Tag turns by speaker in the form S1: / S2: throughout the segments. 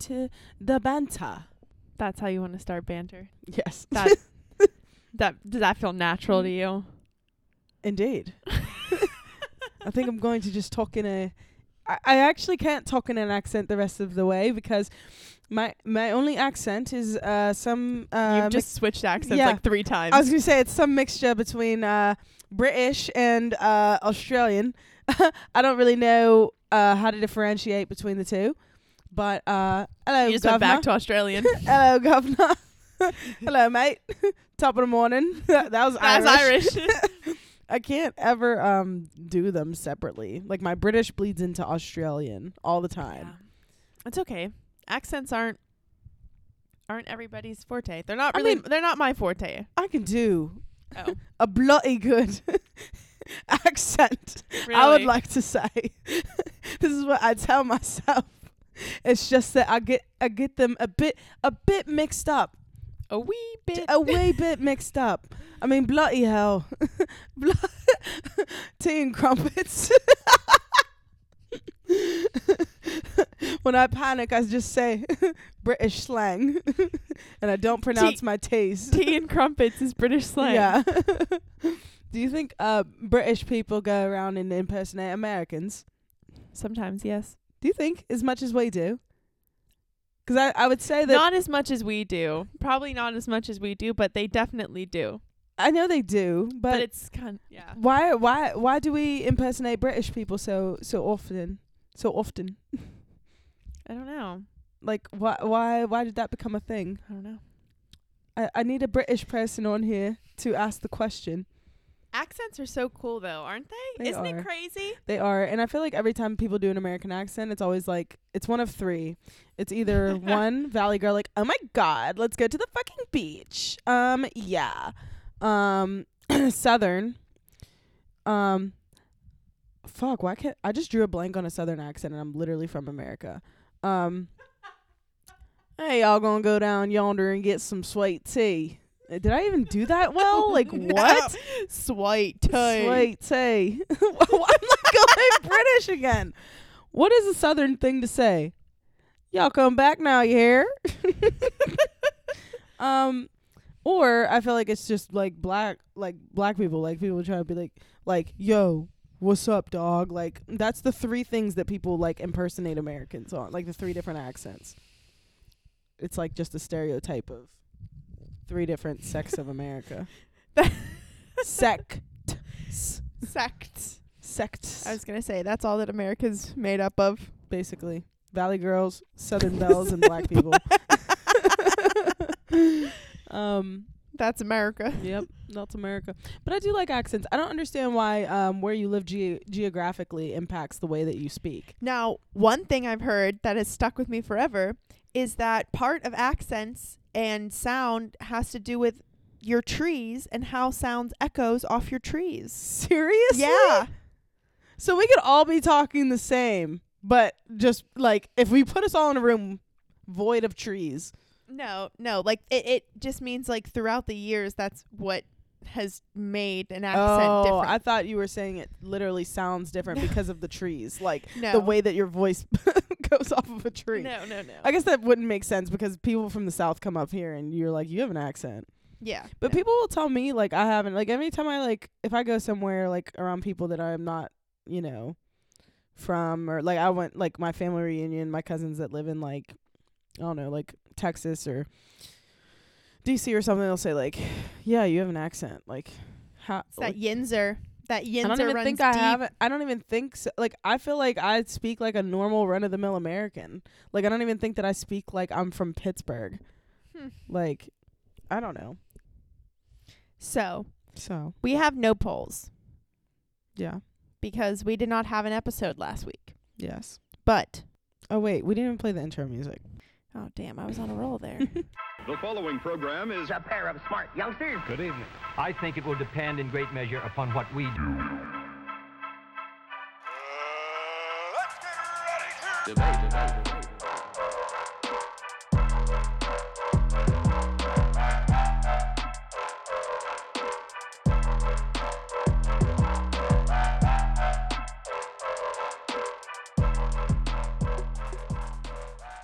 S1: to the banter.
S2: That's how you want to start banter.
S1: Yes.
S2: That that does that feel natural to you?
S1: Indeed. I think I'm going to just talk in a. I, I actually can't talk in an accent the rest of the way because my my only accent is uh some uh
S2: You've just switched accents
S1: yeah.
S2: like three times.
S1: I was gonna say it's some mixture between uh British and uh Australian. I don't really know uh how to differentiate between the two, but uh hello
S2: you just went
S1: governor.
S2: back to Australian.
S1: hello governor. hello mate. Top of the morning. that was
S2: That's
S1: Irish.
S2: Irish.
S1: I can't ever um do them separately. Like my British bleeds into Australian all the time.
S2: Yeah. It's okay. Accents aren't aren't everybody's forte. They're not
S1: I
S2: really
S1: mean-
S2: they're not my forte.
S1: I can do
S2: Oh.
S1: a bloody good accent.
S2: Really?
S1: I would like to say. this is what I tell myself. It's just that I get I get them a bit a bit mixed up.
S2: a wee bit
S1: A way bit mixed up. I mean bloody hell. Blo- Tea and crumpets. when I panic I just say British slang and I don't pronounce my T's.
S2: tea and crumpets is British slang.
S1: Yeah. Do you think uh British people go around and impersonate Americans?
S2: Sometimes, yes.
S1: Do you think as much as we do? Because I, I would say that
S2: not as much as we do. Probably not as much as we do, but they definitely do.
S1: I know they do,
S2: But,
S1: but,
S2: it's kind of, yeah.
S1: why why why do we impersonate British people so so often? So often.
S2: I don't know.
S1: Like why why why did that become a thing?
S2: I don't know.
S1: I, I need a British person on here to ask the question.
S2: Accents are so cool though, aren't they?
S1: They
S2: Isn't
S1: are.
S2: it crazy?
S1: They are, and I feel like every time people do an American accent, it's always like it's one of three. It's either one Valley girl, like oh my god, let's go to the fucking beach. Um, yeah. Um, Southern. Um, fuck, why can't I just drew a blank on a Southern accent, and I'm literally from America. Um, hey, y'all gonna go down yonder and get some sweet tea. Did I even do that well? Like what?
S2: Sweet
S1: Sweet tea. I'm not going British again. What is a southern thing to say? Y'all come back now, you hear? um, or I feel like it's just like black, like black people, like people try to be like, like, yo, what's up, dog? Like that's the three things that people like impersonate Americans on, like the three different accents. It's like just a stereotype of three different sects of America. Sect.
S2: Sect.
S1: Sects.
S2: I was gonna say that's all that America's made up of.
S1: basically. Valley Girls, Southern Bells, and black people. um,
S2: That's America.
S1: yep, that's America. But I do like accents. I don't understand why um where you live ge- geographically impacts the way that you speak.
S2: Now, one thing I've heard that has stuck with me forever is that part of accents and sound has to do with your trees and how sounds echoes off your trees.
S1: Seriously?
S2: Yeah.
S1: So we could all be talking the same, but just like if we put us all in a room void of trees.
S2: No, no, like it, it just means like throughout the years that's what has made an accent
S1: oh,
S2: different.
S1: I thought you were saying it literally sounds different because of the trees, like
S2: no.
S1: the way that your voice goes off of a tree.
S2: No, no, no.
S1: I guess that wouldn't make sense because people from the south come up here and you're like, you have an accent.
S2: yeah.
S1: But
S2: no.
S1: people will tell me like I haven't. Like every time I like, if I go somewhere like around people that I'm not, you know, from or like I went like my family reunion, my cousins that live in like, I don't know, like Texas or DC or something, they'll say like, yeah, you have an accent. Like, how?
S2: It's that Yinzer. That Yinzer
S1: I don't even
S2: runs
S1: think
S2: deep.
S1: I have it. I don't even think so. Like I feel like I speak like a normal run of the mill American. Like I don't even think that I speak like I'm from Pittsburgh.
S2: Hmm.
S1: Like I don't know.
S2: So
S1: So
S2: we have no polls
S1: yeah,
S2: because we did not have an episode last week.
S1: yes.
S2: But
S1: Oh wait, we didn't even play the intro music.
S2: Oh, damn, I was on a roll there.
S3: the following program is
S4: a pair of smart youngsters.
S5: Good evening. I think it will depend in great measure upon what we do. Uh, let's get ready to debate, debate, debate.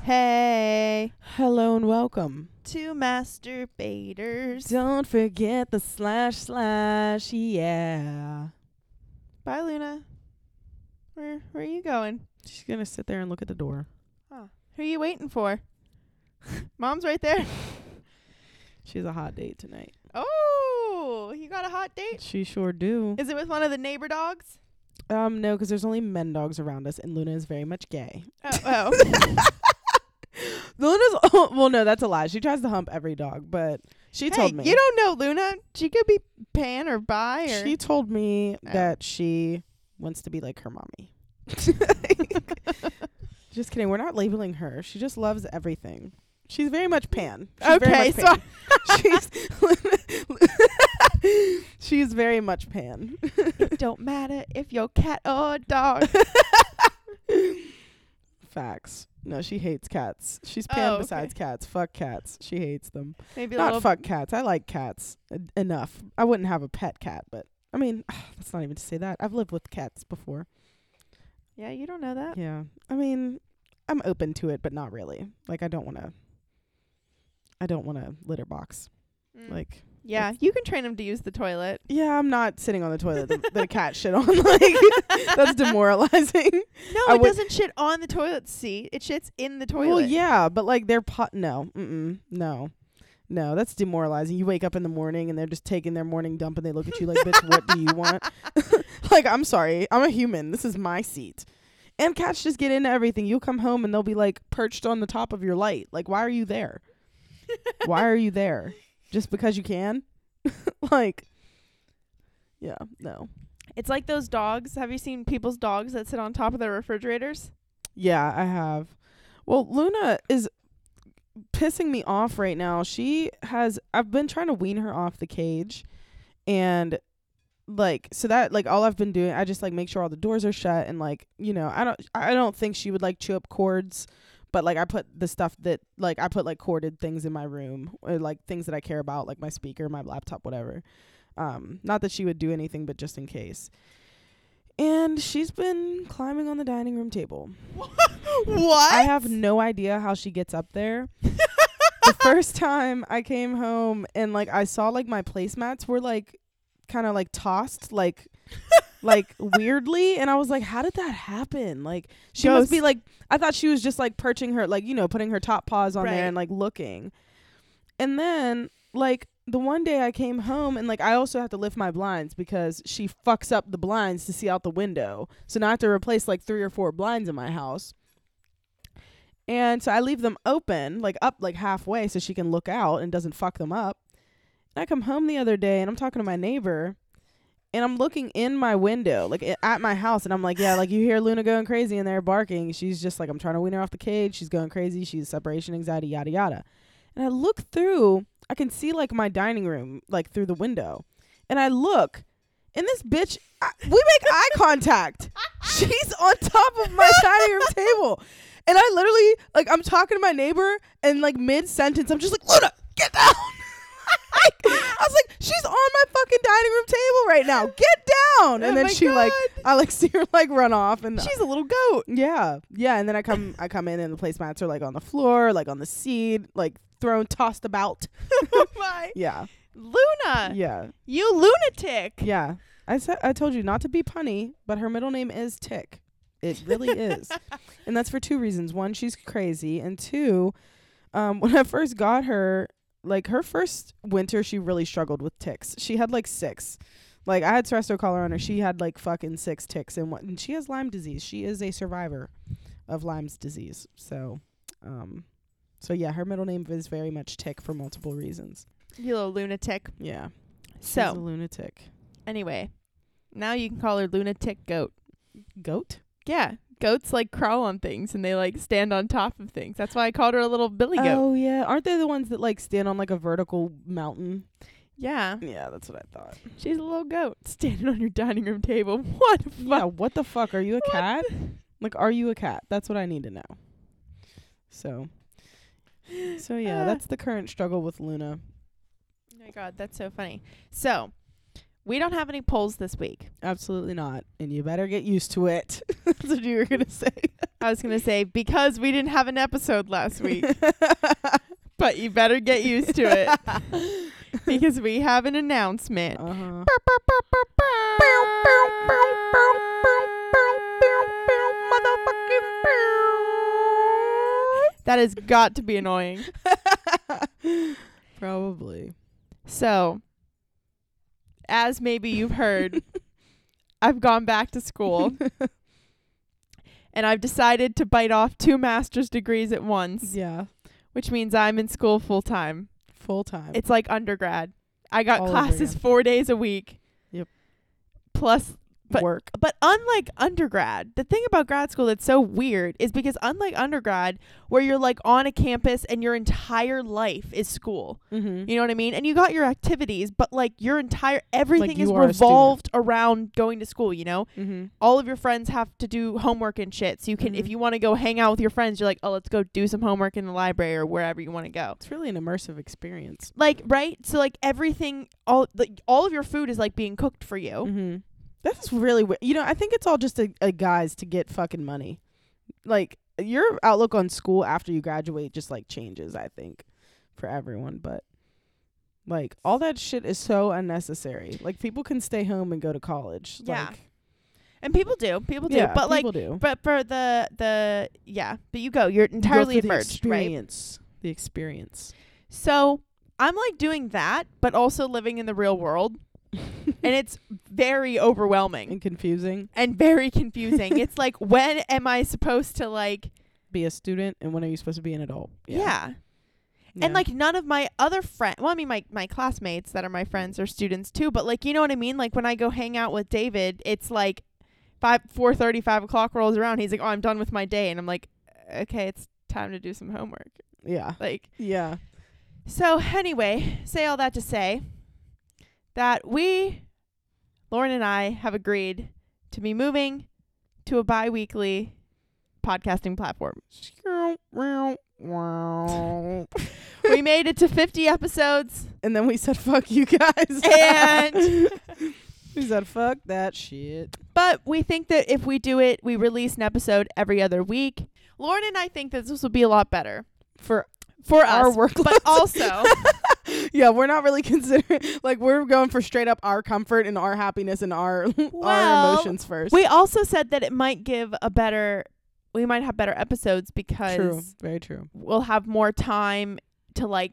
S2: Hey,
S1: Hello and welcome.
S2: two masturbators.
S1: Don't forget the slash slash, yeah.
S2: Bye, Luna. Where where are you going?
S1: She's gonna sit there and look at the door.
S2: Who are you waiting for? Mom's right there.
S1: She's a hot date tonight.
S2: Oh, you got a hot date?
S1: She sure do.
S2: Is it with one of the neighbor dogs?
S1: Um, no, 'cause there's only men dogs around us, and Luna is very much gay.
S2: Oh, oh.
S1: Luna's oh, well, no, that's a lie. She tries to hump every dog, but she
S2: hey,
S1: told me
S2: you don't know Luna. She could be pan or bi or.
S1: she told me
S2: Oh.
S1: that she wants to be like her mommy. just kidding. We're not labeling her. She just loves everything. She's very much pan. She's very
S2: okay,
S1: much
S2: so
S1: pan. she's she's very much pan.
S2: it don't matter if you're cat or dog.
S1: Facts. No, she hates cats. She's pan
S2: Oh, okay.
S1: besides cats. Fuck cats. She hates them.
S2: Maybe
S1: Not fuck cats. I like cats en- enough. I wouldn't have a pet cat, but I mean, that's not even to say that. I've lived with cats before.
S2: Yeah, you don't know that.
S1: Yeah. I mean, I'm open to it, but not really. Like I don't want to I don't want to litter box.
S2: Mm.
S1: Like
S2: yeah, you can train him to use the toilet.
S1: yeah, I'm not sitting on the toilet that a cat shit on. Like that's demoralizing.
S2: No,
S1: I
S2: it
S1: would-
S2: doesn't shit on the toilet seat. It shits in the toilet.
S1: Well, yeah, but like they're pot. No, mm-mm, no, no. That's demoralizing. You wake up in the morning and they're just taking their morning dump and they look at you like, "Bitch, what do you want?" like, I'm sorry, I'm a human. This is my seat. And cats just get into everything. You'll come home and they'll be like perched on the top of your light. Like, why are you there? why are you there? Just because you can? like, yeah, no.
S2: It's like those dogs. Have you seen people's dogs that sit on top of their refrigerators?
S1: Yeah, I have. Well, Luna is pissing me off right now. She has I've been trying to wean her off the cage and like so that like all I've been doing I just like make sure all the doors are shut and like, you know, I don't I don't think she would like chew up cords, but like I put the stuff that like I put like corded things in my room or like things that I care about like my speaker, my laptop, whatever. Um not that she would do anything but just in case. And she's been climbing on the dining room table.
S2: what?
S1: I have no idea how she gets up there. the first time I came home and like I saw like my placemats were like kind of like tossed like like weirdly and I was like how did that happen? Like she must be like I thought she was just like perching her like you know putting her top paws on
S2: Right.
S1: there and like looking. And then like the one day I came home and like I also have to lift my blinds because she fucks up the blinds to see out the window. So now I have to replace like three or four blinds in my house. And so I leave them open, like up like halfway so she can look out and doesn't fuck them up. And I come home the other day and I'm talking to my neighbor and I'm looking in my window, like at my house, and I'm like, yeah, like you hear Luna going crazy in there barking. She's just like, I'm trying to wean her off the cage. She's going crazy. She's separation anxiety, yada yada. And I look through, I can see like my dining room, like through the window. And I look, and this bitch, I, we make eye contact. She's on top of my dining room table. And I literally, like, I'm talking to my neighbor, and like mid sentence, I'm just like, Luna, get down. Like, I was like, she's on my fucking dining room table right now. Get down.
S2: Oh
S1: And then
S2: my
S1: she like, I like see her like run off, and
S2: She's a little goat.
S1: yeah, yeah. And then I come, I come in, and the placemats are like on the floor, like on the seat, like thrown, tossed about.
S2: oh my.
S1: Yeah,
S2: Luna,
S1: yeah,
S2: you lunatic.
S1: yeah. I said, I told you not to be punny, but her middle name is Tick. It really is, and that's for two reasons. One, she's crazy, and two, um, when I first got her, like her first winter, she really struggled with ticks. She had like six. Like I had strep collar on her. She had like fucking six ticks, and what? And she has Lyme disease. She is a survivor of Lyme's disease. So, um, so yeah, her middle name is very much Tick for multiple reasons.
S2: You little lunatic.
S1: Yeah. She's a
S2: So,
S1: lunatic.
S2: anyway, now you can call her lunatic goat.
S1: Goat.
S2: Yeah. Goats like crawl on things and they like stand on top of things. That's why I called her a little billy goat.
S1: Oh yeah, aren't they the ones that like stand on like a vertical mountain?
S2: Yeah.
S1: Yeah, that's what I thought.
S2: She's a little goat standing on your dining room table. What the
S1: Yeah,
S2: fuck?
S1: what the fuck? Are you a
S2: What
S1: cat? Like, are you a cat? That's what I need to know. So, so yeah,
S2: Ah.
S1: that's the current struggle with Luna.
S2: Oh my god, that's so funny. So, we don't have any polls this week.
S1: Absolutely not. And you better get used to it. That's what you were gonna say.
S2: I was gonna say because we didn't have an episode last week, but you better get used to it because we have an announcement.
S1: Uh-huh.
S2: That has got to be annoying.
S1: Probably.
S2: So, as maybe you've heard, I've gone back to school and I've decided to bite off two master's degrees at once,
S1: Yeah.
S2: which means I'm in school full time.
S1: Full time.
S2: It's like undergrad. I got
S1: All
S2: classes 4 days a week.
S1: Yep.
S2: Plus but-
S1: work.
S2: but unlike undergrad, the thing about grad school that's so weird is because unlike undergrad where you're like on a campus and your entire life is school.
S1: Mm-hmm.
S2: You know what I mean? And you got your activities, but like your entire everything is
S1: you are
S2: revolved around going to school, you know?
S1: Mm-hmm.
S2: All of your friends have to do homework and shit. So you can if
S1: Mhm.
S2: you want to go hang out with your friends, you're like, "Oh, let's go do some homework in the library or wherever you want to go."
S1: It's really an immersive experience.
S2: Like, right? So like everything all like all of your food is like being cooked for you.
S1: Mm-hmm. That's really weird. You know, I think it's all just a, a guise to get fucking money. Like your outlook on school after you graduate just like changes. I think for everyone, but like all that shit is so unnecessary. Like people can stay home and go to college.
S2: Yeah.
S1: Like,
S2: And people do. People do.
S1: yeah,
S2: but like
S1: do.
S2: but for the the yeah, but you go. You're
S1: You go
S2: entirely
S1: the
S2: immersed, right?
S1: experience. The experience.
S2: So I'm like doing that, but also living in the real world, and it's very overwhelming
S1: and confusing.
S2: and very confusing. it's like when am I supposed to like
S1: Be a student, and when are you supposed to be an adult?
S2: yeah.
S1: Yeah.
S2: And like none of my other friends, well, I mean my my classmates that are my friends are students too, but like you know what I mean. Like when I go hang out with David, it's like five four thirty five o'clock rolls around. He's like, "Oh, I'm done with my day," and I'm like, "Okay, it's time to do some homework."
S1: yeah,
S2: Like
S1: yeah.
S2: So anyway, say all that to say that we, Lauren and I, have agreed to be moving to a bi-weekly podcasting platform. we made it to 50 episodes.
S1: and then we said, "Fuck you guys,"
S2: And-
S1: we said, "Fuck that shit."
S2: But we think that if we do it, we release an episode every other week. Lauren and I think that this will be a lot better
S1: For
S2: for
S1: our
S2: us.
S1: work,
S2: but also,
S1: yeah, we're not really considering like we're going for straight up our comfort and our happiness and our our emotions first.
S2: we also said that it might give a better, we might have better episodes because
S1: true, very true.
S2: we'll have more time to like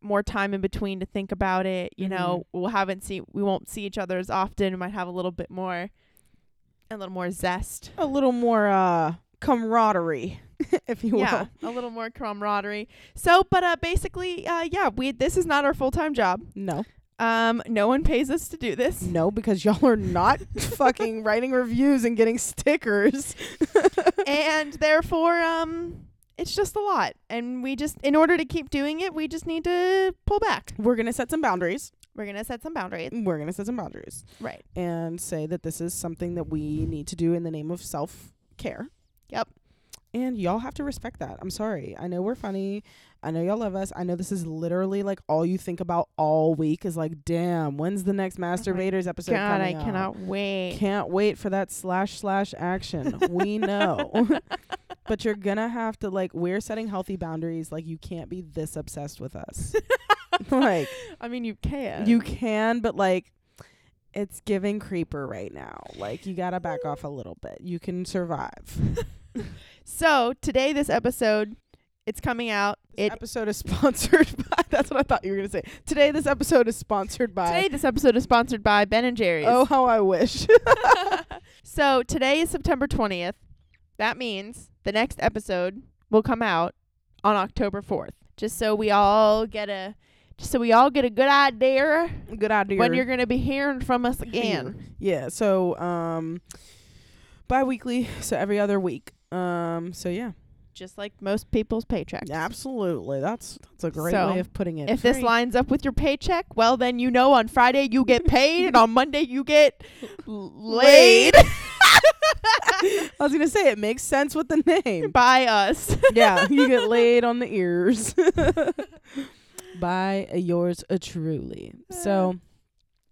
S2: more time in between to think about it. You know, we'll haven't see we won't see each other as often. We might have a little bit more, a little more zest.
S1: A little more uh camaraderie, if you
S2: Yeah,
S1: will.
S2: a little more camaraderie. So, but uh, basically, uh, yeah, we this is not our full time job.
S1: No,
S2: Um, no one pays us to do this.
S1: no, because y'all are not fucking writing reviews and getting stickers.
S2: and therefore um it's just a lot and we just in order to keep doing it we just need to pull back
S1: We're gonna set some boundaries.
S2: we're gonna set some boundaries
S1: We're gonna set some boundaries
S2: right
S1: and say that this is something that we need to do in the name of self care.
S2: Yep.
S1: And y'all have to respect that. I'm sorry. I know we're funny. I know y'all love us. I know this is literally like all you think about all week is like, damn, when's the next oh Masturbators episode
S2: Oh god i
S1: out?
S2: cannot wait
S1: Can't wait for that slash slash action. we know. but you're gonna have to like we're setting healthy boundaries. Like you can't be this obsessed with us. like
S2: i mean you can
S1: you can, but like it's giving creeper right now. Like you gotta back off a little bit. You can survive.
S2: so today this episode it's coming out
S1: This
S2: it
S1: episode is sponsored by that's what I thought you were gonna say. Today this episode is sponsored by
S2: today this episode is sponsored by ben and jerry's
S1: Oh how I wish.
S2: so today is september 20th that means the next episode will come out on october 4th just so we all get a so we all get a good idea
S1: Good idea.
S2: when you're going to be hearing from us again.
S1: Yeah, so um bi weekly, so every other week. Um so yeah.
S2: Just like most people's paychecks.
S1: Absolutely. That's that's a great
S2: So,
S1: way of putting it.
S2: If this lines up with your paycheck, well, then you know on Friday you get paid and on Monday you get laid
S1: I was gonna say it makes sense with the name.
S2: by us.
S1: yeah, you get laid on the ears by uh, yours uh, truly. So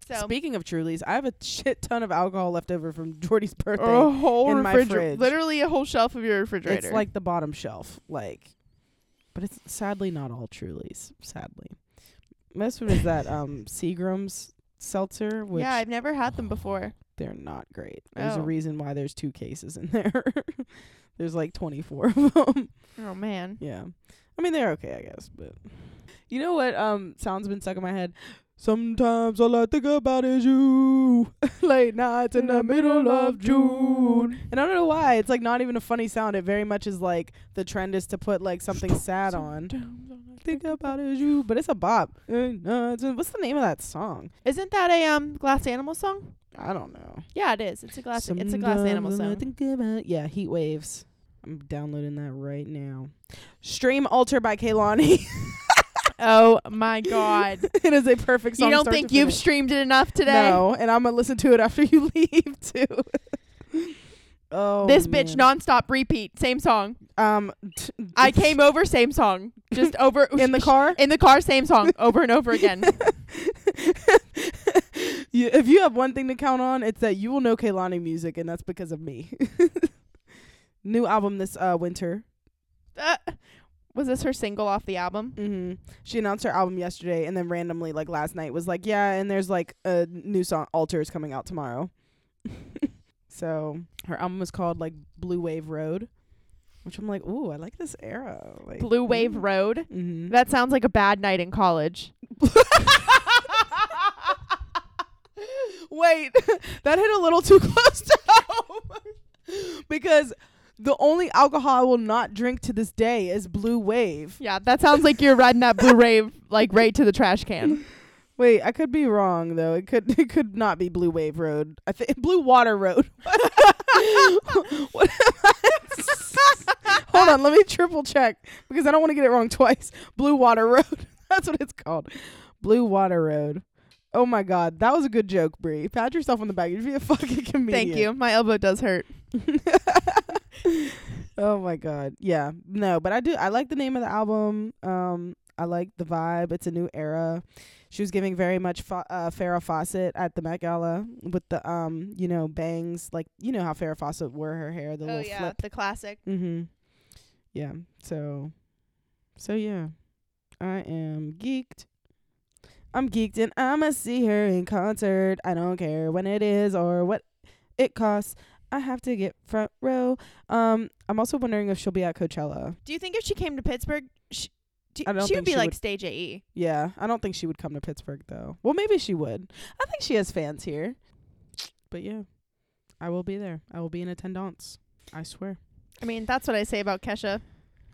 S2: So
S1: Speaking of Trulies, I have a shit ton of alcohol left over from Jordy's birthday.
S2: a whole
S1: in my
S2: refrigerator,
S1: fridge.
S2: literally a whole shelf of your refrigerator.
S1: It's like the bottom shelf, like, but it's sadly not all Trulies. Sadly, most of it is that um Seagram's seltzer, which
S2: yeah, I've never had them before.
S1: they're not great. There's a
S2: Oh.
S1: reason why there's two cases in there. there's like 24 of them.
S2: Oh man.
S1: yeah, I mean they're okay, I guess. But you know what? Um, sound's been stuck in my head. Sometimes all I think about is you. Late nights in the middle of June. And I don't know why. It's like not even a funny sound. It very much is like the trend is to put like something sad on. Think about is you, but it's a bop. What's the name of that song?
S2: Isn't that a um glass animal song?
S1: I don't know.
S2: Yeah, it is. It's a glass. it's a glass animal
S1: Sometimes
S2: song.
S1: think about- yeah, Heat Waves. I'm downloading that right now. Stream Altar by Kehlani.
S2: Oh my god!
S1: it is a perfect song.
S2: you don't think you've
S1: finish.
S2: streamed it enough today?
S1: No, and I'm gonna listen to it after you leave too. oh,
S2: this bitch
S1: man.
S2: nonstop repeat, same song.
S1: Um, t-
S2: I came over, same song, just over
S1: in the car.
S2: in the car, same song, over and over again.
S1: you, if you have one thing to count on, it's that you will know Kehlani music, and that's because of me. New album this uh winter.
S2: Uh, was this her single off the album?
S1: Mm-hmm. She announced her album yesterday, and then randomly, like last night, was like, "Yeah, and there's like a new song, Altars, coming out tomorrow." so her album is called like Blue Wave Road, which I'm like, "Ooh, I like this era." Like
S2: Blue Wave Road.
S1: hmm
S2: That sounds like a bad night in college.
S1: Wait, that hit a little too close to home because the only alcohol I will not drink to this day is Blue Wave.
S2: Yeah, that sounds like you're riding that blue Wave like right to the trash can.
S1: Wait, I could be wrong though. It could it could not be Blue Wave Road. I think Blue Water Road. What Hold on, let me triple check because I don't want to get it wrong twice. Blue Water Road. That's what it's called. Blue Water Road. Oh my god, that was a good joke, Bree. Pat yourself on the back. You'd be a fucking comedian.
S2: Thank you. My elbow does hurt.
S1: oh my god. Yeah. No, but I do I like the name of the album. Um I like the vibe. It's a new era. She was giving very much fa- uh, Farrah Fawcett at the Met Gala with the um, you know, bangs like you know how Farrah Fawcett wore her hair, the
S2: oh
S1: little
S2: yeah,
S1: flip.
S2: the classic.
S1: Mhm. Yeah. So so yeah. I am geeked. I'm geeked and I'ma see her in concert. I don't care when it is or what it costs. I have to get front row. Um, I'm also wondering if she'll be at Coachella.
S2: Do you think if she came to Pittsburgh, she, do,
S1: I don't
S2: she would be
S1: she
S2: like
S1: would-
S2: stage AE?
S1: Yeah, I don't think she would come to Pittsburgh though. Well, maybe she would. I think she has fans here. But yeah, I will be there. I will be in attendance. I swear.
S2: I mean, that's what I say about Kesha.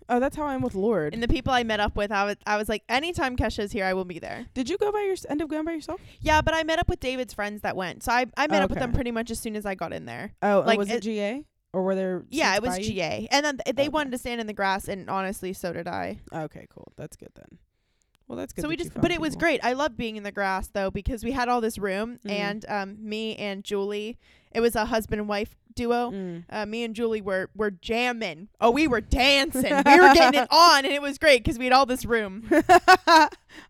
S1: Oh, that's how I am with Lorde.
S2: And the people I met up with, I was, I was like, anytime Kesha's here, I will be there.
S1: Did you go by your end up going by yourself?
S2: Yeah, but I met up with David's friends that went, so I I met up with them pretty much as soon as I got in there.
S1: Oh,
S2: Like,
S1: was it,
S2: it-
S1: GA or were there?
S2: Yeah, it was
S1: you?
S2: GA, and then th- they
S1: Okay.
S2: wanted to stand in the grass, and honestly, so did I.
S1: Okay, cool. That's good then. Well, that's good.
S2: so we
S1: that you
S2: just, but it was great. I love being in the grass though because we had all this room,
S1: Mhm.
S2: and um, me and Julie, it was a husband and wife duo.
S1: Mm.
S2: Uh, me and Julie were were jamming. Oh, we were dancing. we were getting it on, and it was great because we had all this room.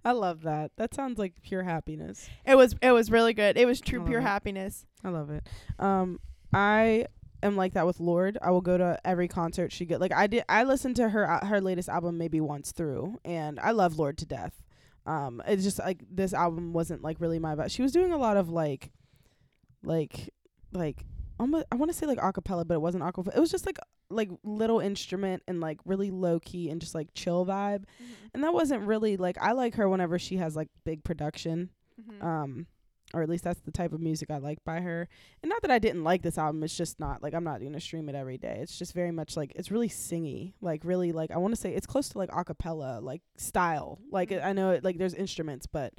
S1: I love that. That sounds like pure happiness.
S2: It was it was really good. It was true pure
S1: it.
S2: happiness.
S1: I love it. Um, I am like that with Lorde. I will go to every concert she get. Like I did. I listened to her uh, her latest album maybe once through, and I love Lorde to death. Um, it's just like this album wasn't like really my vibe. She was doing a lot of like, like, like almost I want to say like acapella, but it wasn't acapella. It was just like like little instrument and like really low key and just like chill vibe. And that wasn't really like I like her whenever she has like big production
S2: Mhm.
S1: um or at least that's the type of music I like by her. And not that I didn't like this album, it's just not like I'm not going to stream it every day. It's just very much like it's really singy, like really like I want to say it's close to like acapella like style. Like I know it like there's instruments, but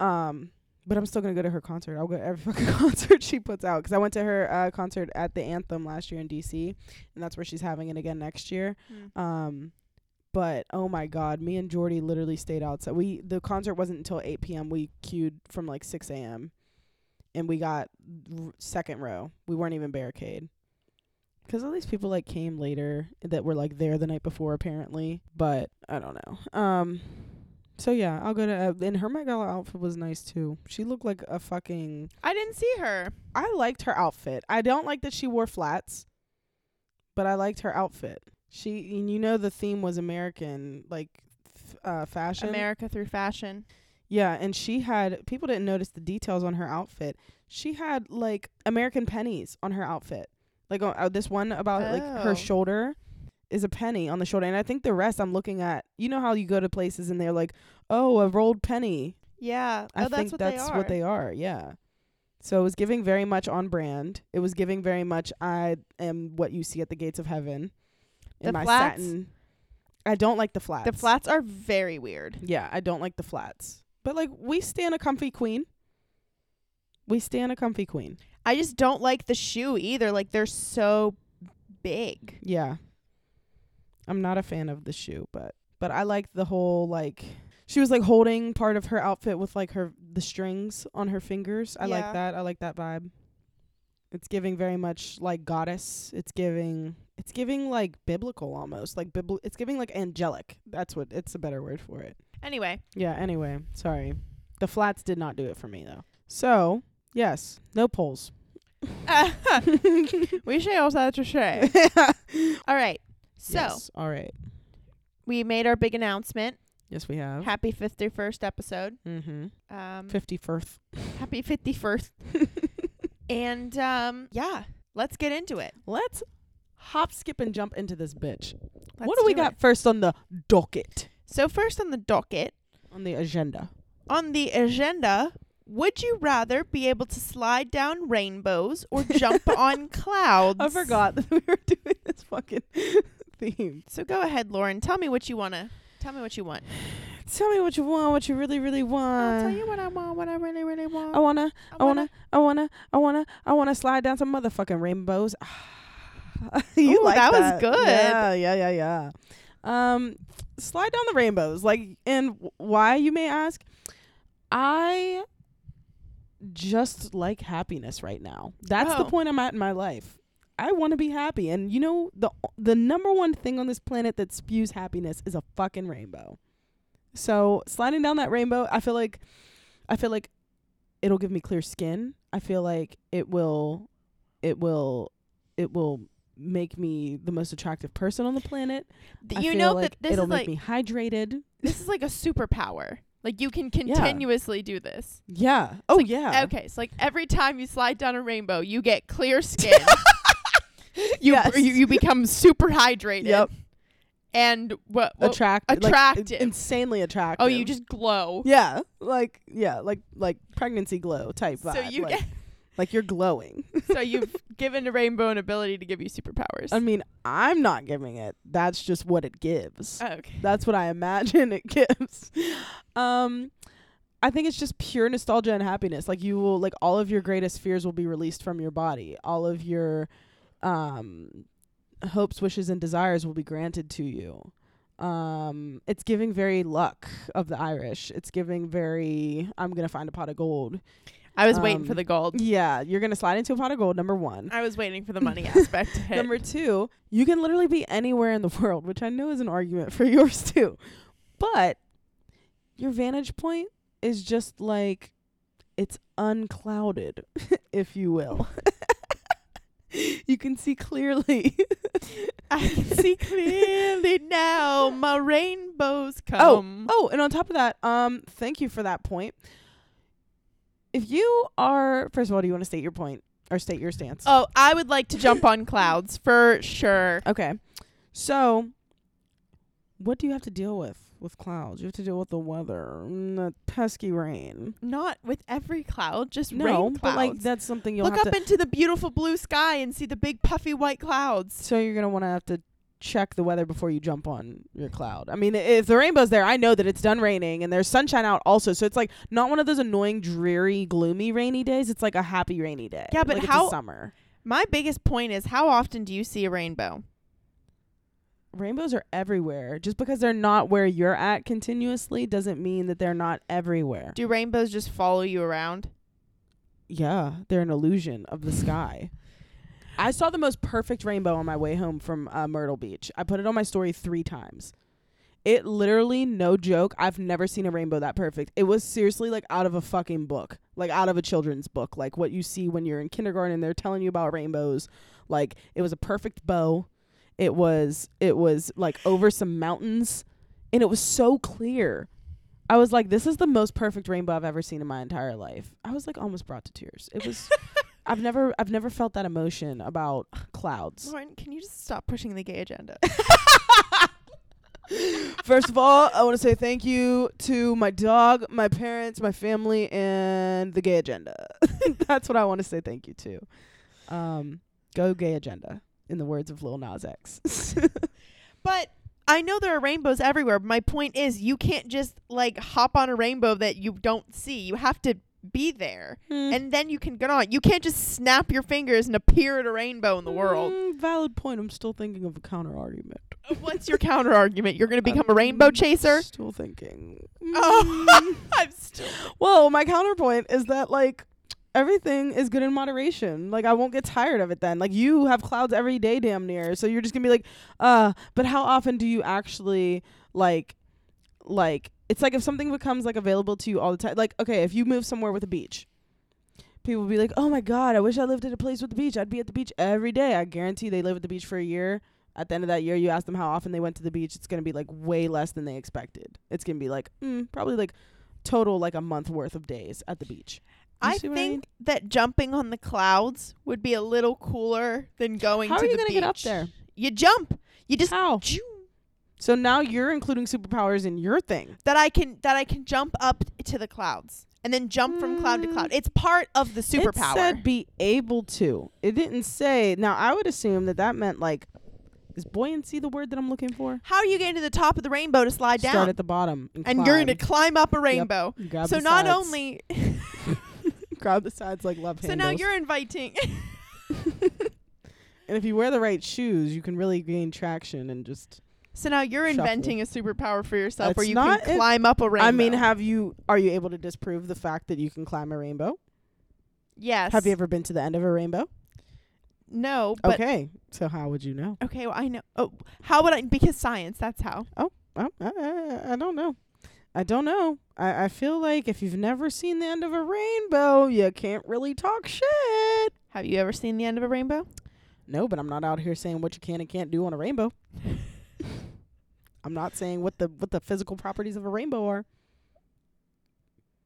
S1: um but I'm still going to go to her concert. I'll go to every fucking concert she puts out cuz I went to her uh concert at the Anthem last year in DC, and that's where she's having it again next year.
S2: Mm.
S1: Um, but oh my god, me and Jordy literally stayed outside. We the concert wasn't until eight p.m. We queued from like six a.m. and we got r- second row. We weren't even barricade. Cause all these people like came later that were like there the night before apparently, but I don't know. Um, So yeah, I'll go to. Uh, and her Met Gala outfit was nice too. She looked like a fucking.
S2: I didn't see her.
S1: I liked her outfit. I don't like that she wore flats, but I liked her outfit. She, and you know, the theme was American, like, f- uh, fashion.
S2: America through fashion.
S1: Yeah, and she had people didn't notice the details on her outfit. She had like American pennies on her outfit. Like uh, this one about like
S2: Oh.
S1: her shoulder is a penny on the shoulder, and I think the rest I'm looking at. You know how you go to places and they're like, "Oh, a rolled penny."
S2: Yeah.
S1: I
S2: oh, that's
S1: think
S2: what
S1: that's
S2: they
S1: what they are. Yeah. So it was giving very much on brand. It was giving very much I am what you see at the gates of heaven. In
S2: The
S1: my
S2: flats?
S1: satin. I don't like the flats.
S2: the flats are very weird.
S1: Yeah, I don't like the flats. But like we stand a comfy queen. We stand a comfy queen.
S2: I just don't like the shoe either. Like they're so big.
S1: Yeah. I'm not a fan of the shoe, but but I like the whole like she was like holding part of her outfit with like her the strings on her fingers. I
S2: Yeah.
S1: like that. I like that vibe. It's giving very much like goddess. It's giving it's giving like biblical almost. Like bibl it's giving like angelic. That's what it's a better word for it.
S2: Anyway,
S1: Yeah, anyway, sorry. The flats did not do it for me though. So, yes, no polls.
S2: we say all that to. All right. So
S1: Yes, all right.
S2: we made our big announcement.
S1: Yes, we have.
S2: Happy 51st episode.
S1: mm-hmm.
S2: Um,
S1: 51st.
S2: happy 51st. and um, yeah, let's get into it.
S1: Let's hop, skip, and jump into this bitch. what
S2: Let's
S1: do we
S2: do
S1: got
S2: it.
S1: first on the docket?
S2: So first on the docket,
S1: On the agenda.
S2: on the agenda, would you rather be able to slide down rainbows or jump on clouds?
S1: I forgot that we were doing this fucking theme.
S2: So go ahead, Lauren. Tell me what you wanna. Tell me what you want.
S1: Tell me what you want, what you really, really want.
S2: I'll tell you what I want. What I really, really want.
S1: I wanna, I wanna, I wanna, I wanna, I wanna slide down some motherfucking rainbows. you
S2: Ooh,
S1: like
S2: that
S1: that was
S2: good.
S1: Yeah, yeah, yeah, yeah. Um, slide down the rainbows, like, and why you may ask? I just like happiness right now. That's the
S2: Oh.
S1: point I'm at in my life. I want to be happy, and you know the the number one thing on this planet that spews happiness is a fucking rainbow. So sliding down that rainbow, I feel like, I feel like it'll give me clear skin. I feel like it will, it will, it will make me the most attractive person on the planet.
S2: You know
S1: like
S2: that this
S1: it'll
S2: is
S1: make
S2: like
S1: me hydrated.
S2: this is like a superpower. Like you can continuously do this.
S1: Yeah. Oh yeah.
S2: Okay, so like every time you slide down a rainbow, you get clear skin. You,
S1: Yes.
S2: you you become super hydrated.
S1: Yep.
S2: And what? what
S1: Attract like, insanely attractive.
S2: oh, you just glow.
S1: Yeah, like yeah, like like pregnancy glow type
S2: So
S1: vibe.
S2: you
S1: like,
S2: get
S1: like you're glowing.
S2: so you've given a rainbow an ability to give you superpowers.
S1: I mean, I'm not giving it. That's just what it gives.
S2: Oh, okay.
S1: That's what I imagine it gives. Um I think it's just pure nostalgia and happiness. Like you will like all of your greatest fears will be released from your body. All of your um hopes, wishes and desires will be granted to you. Um it's giving very luck of the Irish. It's giving very I'm going to find a pot of gold.
S2: I was waiting for
S1: Um,
S2: the gold.
S1: Yeah, you're going to slide into a pot of gold number 1.
S2: I was waiting for the money aspect.
S1: Number two, you can literally be anywhere in the world, which I know is an argument for yours too. But your vantage point is just like it's unclouded, if you will. you can see clearly.
S2: I can see clearly now. My rainbows come.
S1: Oh, oh, and on top of that, um, thank you for that point. If you are, first of all, do you want to state your point or state your stance?
S2: Oh, I would like to jump on clouds for sure.
S1: Okay. So, what do you have to deal with with clouds? You have to deal with the weather, and the pesky rain.
S2: Not with every cloud, just
S1: No,
S2: rain
S1: but like that's something you'll
S2: Look up
S1: to.
S2: into the beautiful blue sky and see the big puffy white clouds.
S1: so you're gonna want to have to check the weather before you jump on your cloud. I mean, if the rainbow's there, I know that it's done raining and there's sunshine out also. So it's like not one of those annoying, dreary, gloomy rainy days. It's like a happy rainy day.
S2: Yeah, but
S1: like
S2: how-
S1: summer.
S2: My biggest point is how often do you see a rainbow?
S1: Rainbows are everywhere. Just because they're not where you're at continuously doesn't mean that they're not everywhere.
S2: Do rainbows just follow you around?
S1: Yeah, they're an illusion of the sky. I saw the most perfect rainbow on my way home from uh, Myrtle Beach. I put it on my story three times. It literally, no joke, I've never seen a rainbow that perfect. It was seriously like out of a fucking book, like out of a children's book, like what you see when you're in kindergarten and they're telling you about rainbows. Like it was a perfect bow. It was it was like over some mountains and it was so clear. I was like, this is the most perfect rainbow I've ever seen in my entire life. I was like almost brought to tears. It was I've never I've never felt that emotion about clouds.
S2: Lauren, can you just stop pushing the gay agenda?
S1: First of all, I want to say thank you to my dog, my parents, my family, and the gay agenda. That's what I want to say thank you to. Um, go gay agenda, in the words of Lil Nas X.
S2: but I know there are rainbows everywhere. My point is, you can't just like hop on a rainbow that you don't see. You have to be there,
S1: Hmm.
S2: and then you can get on. You can't just snap your fingers and appear at a rainbow in the world.
S1: Mm, valid point. I'm still thinking of a counter argument.
S2: What's your counter argument? You're going to become a rainbow chaser?
S1: Still thinking.
S2: Oh,
S1: Mm.
S2: I'm still.
S1: well, my counterpoint is that like everything is good in moderation. Like I won't get tired of it then. Like you have clouds every day damn near. So you're just going to be like, "Uh, but how often do you actually like like it's like if something becomes like available to you all the time. Like okay, if you move somewhere with a beach, people will be like, "Oh my god, I wish I lived at a place with a beach. I'd be at the beach every day." I guarantee they live at the beach for a year. At the end of that year, you ask them how often they went to the beach. It's gonna be like way less than they expected. It's gonna be like mm, probably like total like a month worth of days at the beach.
S2: I think
S1: mean?
S2: that jumping on the clouds would be a little cooler than going
S1: How
S2: to
S1: are you
S2: the
S1: gonna get up there?
S2: You jump. You just
S1: How? So now you're including superpowers in your thing.
S2: that I can that I can jump up to the clouds and then jump from cloud to cloud. Mm. It's part of the superpower.
S1: It said be able to. It didn't say. Now I would assume that that meant like, is buoyancy the word that I'm looking for?
S2: How are you getting to the top of the rainbow to slide
S1: Start
S2: down?
S1: Start at the bottom and,
S2: and you're going to
S1: climb.
S2: up a rainbow.
S1: Grab
S2: So not only
S1: grab the sides like love
S2: so
S1: handles.
S2: now you're inviting
S1: and if you wear the right shoes, you can really gain traction and just.
S2: So now you're
S1: Shuffle.
S2: inventing a superpower for yourself where you can climb up a rainbow.
S1: I mean, have you? Are you able to disprove the fact that you can climb a rainbow?
S2: yes.
S1: Have you ever been to the end of a rainbow?
S2: No, but
S1: okay, so how would you know?
S2: okay. Well, I know. Oh, how would I? Because science. That's how.
S1: Oh, oh I, I, I don't know. I don't know. I, I feel like if you've never seen the end of a rainbow, you can't really talk shit.
S2: Have you ever seen the end of a rainbow?
S1: No, but I'm not out here saying what you can and can't do on a rainbow. I'm not saying what the what the physical properties of a rainbow are.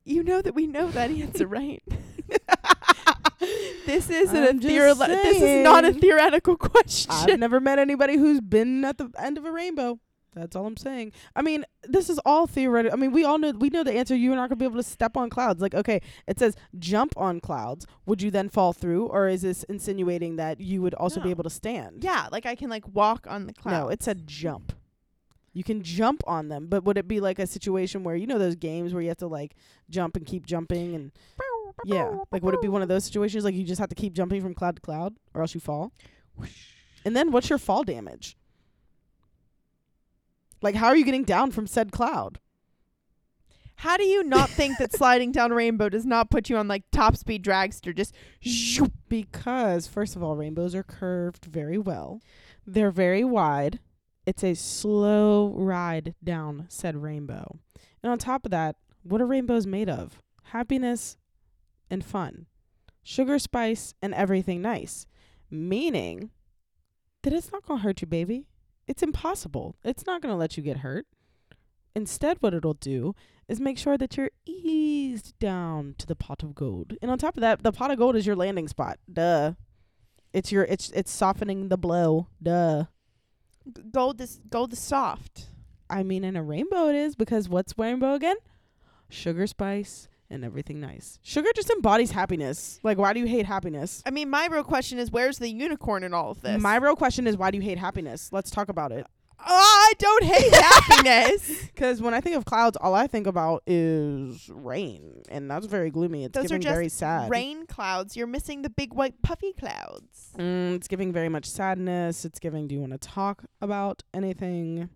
S2: You know that we know that answer, right? this isn't
S1: I'm
S2: a
S1: just
S2: theore- This is not a theoretical question.
S1: I've never met anybody who's been at the end of a rainbow. That's all I'm saying. I mean, this is all theoretical. I mean, we all know we know the answer. You're not gonna be able to step on clouds. Like, okay, it says jump on clouds. Would you then fall through, or is this insinuating that you would also be able to stand?
S2: yeah, like I can like walk on the clouds.
S1: No, it said jump. You can jump on them, but would it be like a situation where you know those games where you have to like jump and keep jumping and yeah, like would it be one of those situations like you just have to keep jumping from cloud to cloud or else you fall? And then what's your fall damage? Like how are you getting down from said cloud?
S2: How do you not think that sliding down a rainbow does not put you on like top speed dragster? Just zoop.
S1: Because first of all, rainbows are curved very well. They're very wide. It's a slow ride down said rainbow. And on top of that, what are rainbows made of? Happiness and fun. Sugar spice and everything nice. Meaning that it's not going to hurt you, baby. It's impossible. It's not going to let you get hurt. Instead, what it'll do is make sure that you're eased down to the pot of gold. And on top of that, the pot of gold is your landing spot. Duh. It's your it's it's softening the blow. Duh.
S2: gold is gold is soft.
S1: I mean in a rainbow it is because what's rainbow again? Sugar spice and everything nice. Sugar just embodies happiness. Like why do you hate happiness?
S2: I mean, my real question is, where's the unicorn in all of this?
S1: My real question is why do you hate happiness? Let's talk about it.
S2: I don't hate happiness.
S1: Because when I think of clouds, all I think about is rain, and that's very gloomy. It's
S2: Those are
S1: giving
S2: just
S1: very sad.
S2: rain clouds. You're missing the big white puffy clouds.
S1: Mm, it's giving very much sadness. It's giving. Do you want to talk about anything?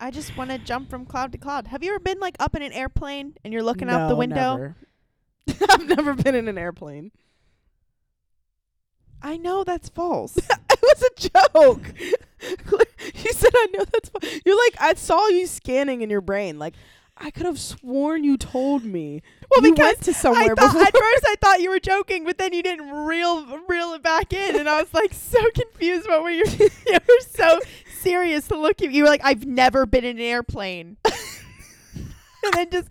S2: I just want to jump from cloud to cloud. Have you ever been like up in an airplane and you're looking out the window?
S1: never. I've never been in an airplane.
S2: I know that's false.
S1: it was a joke. you said I know that's. fu- You're like I saw you scanning in your brain. Like I could have sworn you told me.
S2: Well,
S1: you
S2: because
S1: went to somewhere
S2: I thought
S1: before.
S2: at first I thought you were joking, but then you didn't reel reel it back in, and I was like so confused. About what you were you? you were so serious to look at you. were like, I've never been in an airplane, and then just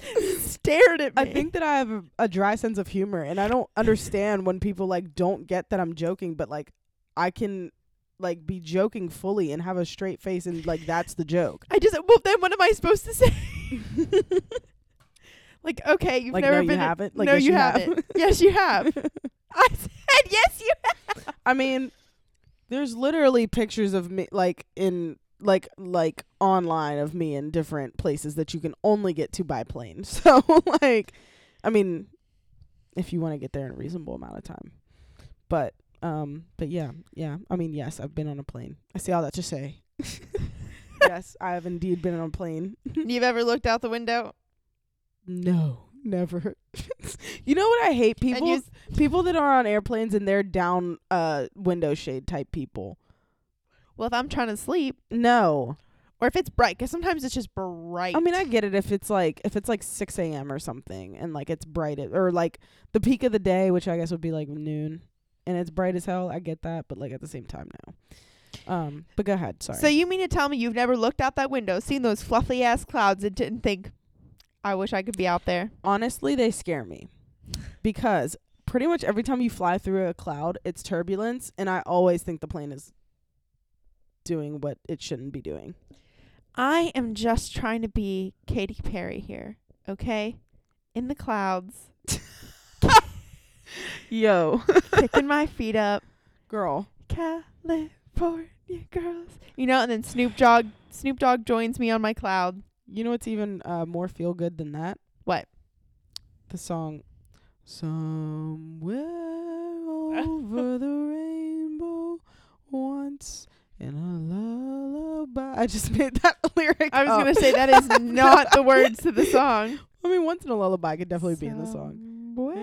S2: stared at me.
S1: I think that I have a, a dry sense of humor, and I don't understand when people like don't get that I'm joking, but like I can like be joking fully and have a straight face, and like that's the joke.
S2: I just well then what am I supposed to say? like okay, you've
S1: like
S2: never
S1: no,
S2: been.
S1: you
S2: in-
S1: haven't. Like
S2: no,
S1: yes,
S2: you
S1: have.
S2: haven't. yes, you have. I said yes, you have.
S1: I mean, there's literally pictures of me like in like like online of me in different places that you can only get to by plane. So like I mean, if you want to get there in a reasonable amount of time. But um but yeah, yeah. I mean, yes, I've been on a plane. I say all that to say. Yes, I have indeed been on a plane.
S2: You've ever looked out the window?
S1: No, never. you know what I hate people
S2: s-
S1: people that are on airplanes and they're down uh window shade type people.
S2: well, if I'm trying to sleep,
S1: No.
S2: or if it's bright, because sometimes it's just bright.
S1: I mean, I get it if it's like if it's like six a.m. or something, and like it's bright at, or like the peak of the day, which I guess would be like noon, and it's bright as hell. I get that, but like at the same time, no. Um, but go ahead. Sorry.
S2: So you mean to tell me you've never looked out that window, seen those fluffy ass clouds, and didn't think, I wish I could be out there?
S1: honestly, they scare me because pretty much every time you fly through a cloud, it's turbulence, and I always think the plane is doing what it shouldn't be doing.
S2: I am just trying to be Katy Perry here, okay? In the clouds,
S1: Yo,
S2: kicking my feet up,
S1: girl.
S2: California girls. You know, and then Snoop Dogg Snoop Dogg joins me on my cloud.
S1: You know what's even uh, more feel good than that?
S2: What?
S1: The song Somewhere over the rainbow once in a lullaby. I just made that lyric.
S2: I was
S1: up.
S2: gonna say that is not the words to the song.
S1: I mean, once in a lullaby could definitely be in the song.
S2: Somewhere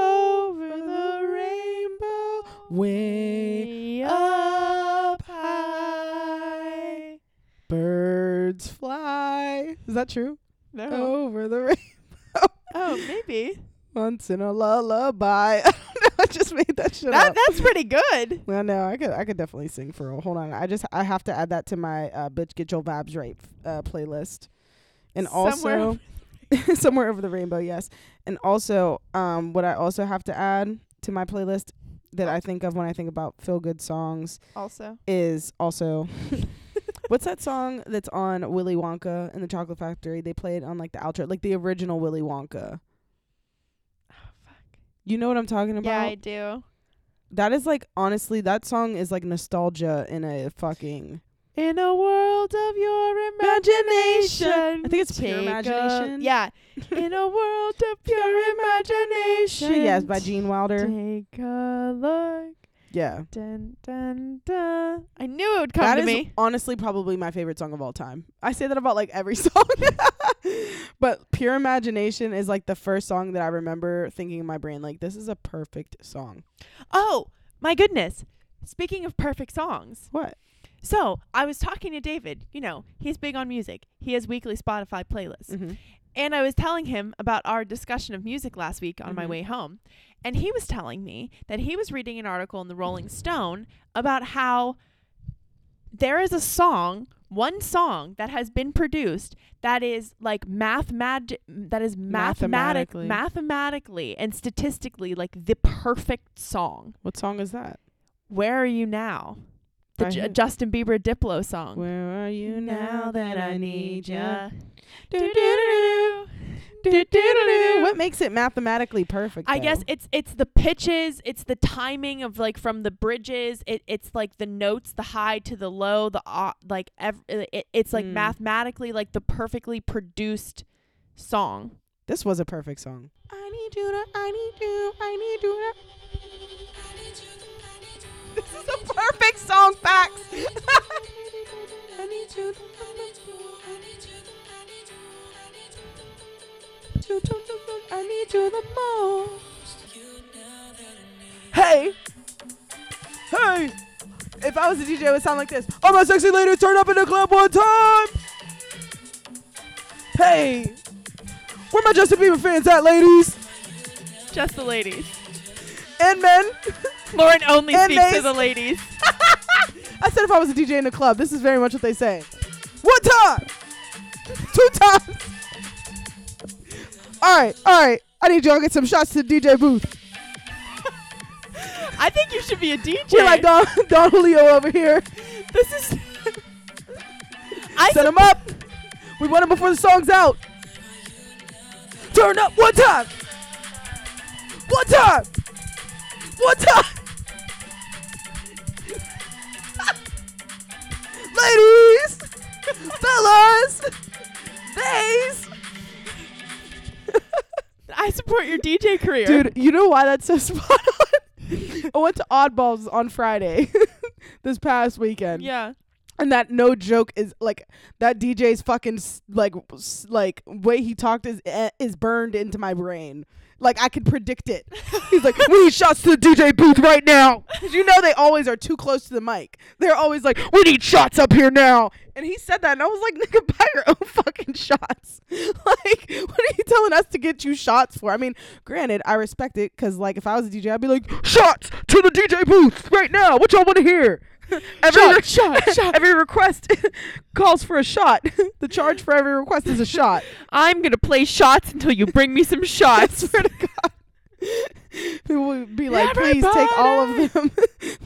S2: over the
S1: rainbow, way
S2: up
S1: birds fly. Is that true?
S2: No.
S1: Over the rainbow.
S2: Oh, maybe.
S1: Once in a lullaby. I don't know. I just made that shit
S2: That
S1: up.
S2: that's pretty good.
S1: Well, no, I could I could definitely sing for real. Hold on, I just I have to add that to my uh, "Bitch Get Your Vibes Right" uh, playlist, and
S2: Somewhere
S1: also somewhere over the rainbow, yes. And also, um, what I also have to add to my playlist that I think of when I think about feel good songs
S2: Also.
S1: is also what's that song that's on Willy Wonka and the Chocolate Factory? They play it on like the outro, like the original Willy Wonka.
S2: Oh fuck.
S1: You know what I'm talking about?
S2: Yeah, I do.
S1: that is like honestly, that song is like nostalgia in a fucking
S2: In a world of your
S1: Imagination.
S2: imagination.
S1: I think it's Pure
S2: take a-
S1: Imagination.
S2: yeah. In a world of pure imagination.
S1: yes, by Gene Wilder.
S2: Take a look.
S1: Yeah.
S2: Dun, dun, dun. I knew it would come
S1: That
S2: to
S1: is
S2: me.
S1: honestly probably my favorite song of all time. I say that about like every song. but Pure Imagination is like the first song that I remember thinking in my brain like this is a perfect song.
S2: Oh, my goodness. Speaking of perfect songs.
S1: What?
S2: So, I was talking to David. You know, he's big on music. He has weekly Spotify playlists.
S1: Mm-hmm.
S2: And I was telling him about our discussion of music last week on my
S1: Mhm.
S2: way home. And he was telling me that he was reading an article in the Rolling Stone about how there is a song, one song that has been produced that is like math mag- that is mathematic
S1: Mathematically.
S2: mathematically and statistically like the perfect song.
S1: What song is that?
S2: Where are you now? The J- Justin Bieber Diplo song.
S1: Where are you now that I need ya? What makes it mathematically perfect?
S2: I guess it's it's the pitches, it's the timing of like from the bridges. It it's like the notes, the high to the low, the uh, like ev- it, it's like
S1: Mm.
S2: mathematically like the perfectly produced song.
S1: this was a perfect song. I need you to, I need you, I need you to. This is a perfect song, facts. I need you to, I need you the most. Hey, hey, if I was a DJ, it would sound like this. All my sexy ladies, turn up in the club one time. Hey, where my Justin Bieber fans at, ladies
S2: Just the ladies.
S1: and men?
S2: Lauren only
S1: And
S2: speaks to the ladies.
S1: I said if I was a DJ in a club, this is very much what they say. One time, two times. All right, all right. I need y'all to get some shots to the DJ booth.
S2: I think you should be a DJ.
S1: We're like Don, Don Julio over here.
S2: this is. I
S1: Set him up. We want him before the song's out. Turn up one time. One time. One time. Ladies, fellas, theys.
S2: I support your DJ career.
S1: Dude, you know why that's so spot on? I went to Oddballs on Friday this past weekend.
S2: Yeah.
S1: And that no joke is like that DJ's fucking like like way he talked is eh, is burned into my brain. Like I could predict it. He's like, we need shots to the DJ booth right now. you know they always are too close to the mic. They're always like, we need shots up here now. And he said that, and I was like, nigga, buy your own fucking shots. like, what are you telling us to get you shots for? I mean, granted, I respect it because like if I was a DJ, I'd be like, shots to the DJ booth right now. What y'all want to hear? Every
S2: Shot,
S1: re-
S2: shot, shot.
S1: every request calls for a shot. the charge for every request is a shot.
S2: I'm gonna play shots until you bring me some
S1: I
S2: shots.
S1: swear to God. People would be like, please take all of them.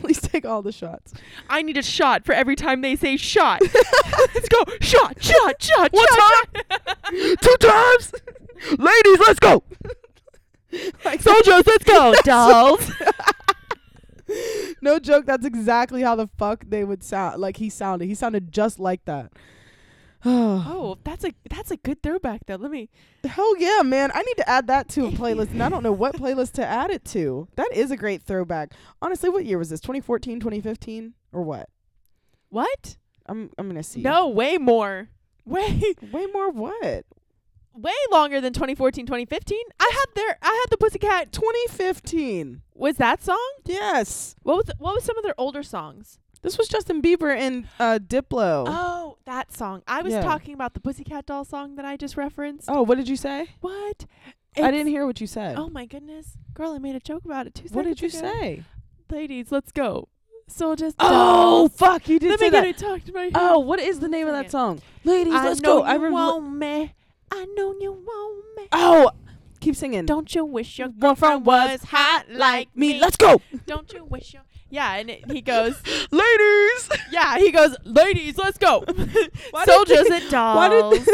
S1: please take all the shots.
S2: I need a shot for every time they say shot. let's go. Shot, shot, shot,
S1: One
S2: shot.
S1: Two times. Ladies, let's go. like,
S2: Soldiers, let's go. Dolls.
S1: no joke, that's exactly how the fuck they would sound. Like he sounded. He sounded just like that. Oh,
S2: that's a that's a good throwback though. Let me
S1: hell yeah, man. I need to add that to a playlist, and I don't know what playlist to add it to. That is a great throwback. Honestly, what year was this? 2014, 2015, or what?
S2: What?
S1: I'm I'm gonna see.
S2: No, way more. Way
S1: way more what?
S2: Way longer than 2014, 2015. I had their I had the Pussycat.
S1: 2015.
S2: Was that song?
S1: Yes,
S2: What was what was some of their older songs?
S1: this was Justin Bieber and uh, Diplo.
S2: Oh, that song. I was
S1: Yeah.
S2: talking about the Pussycat Doll song that I just referenced.
S1: Oh, what did you say?
S2: What?
S1: I didn't hear what you said.
S2: Oh my goodness, girl! I made a joke about it two
S1: what did you
S2: ago.
S1: say?
S2: Ladies, let's go. So just
S1: Oh,
S2: dolls.
S1: fuck, you did
S2: Let
S1: say
S2: me
S1: that.
S2: get it talked to my.
S1: Oh, what is the name of that song? Ladies,
S2: I
S1: let's go. I
S2: me. I know you want me.
S1: Oh, keep singing.
S2: Don't you wish your
S1: Girlfriend
S2: was hot like
S1: me. Let's go,
S2: Don't you wish your yeah? And it, he goes,
S1: ladies.
S2: yeah. He goes, ladies, let's go.
S1: Why do
S2: Soldiers and
S1: Why
S2: dolls.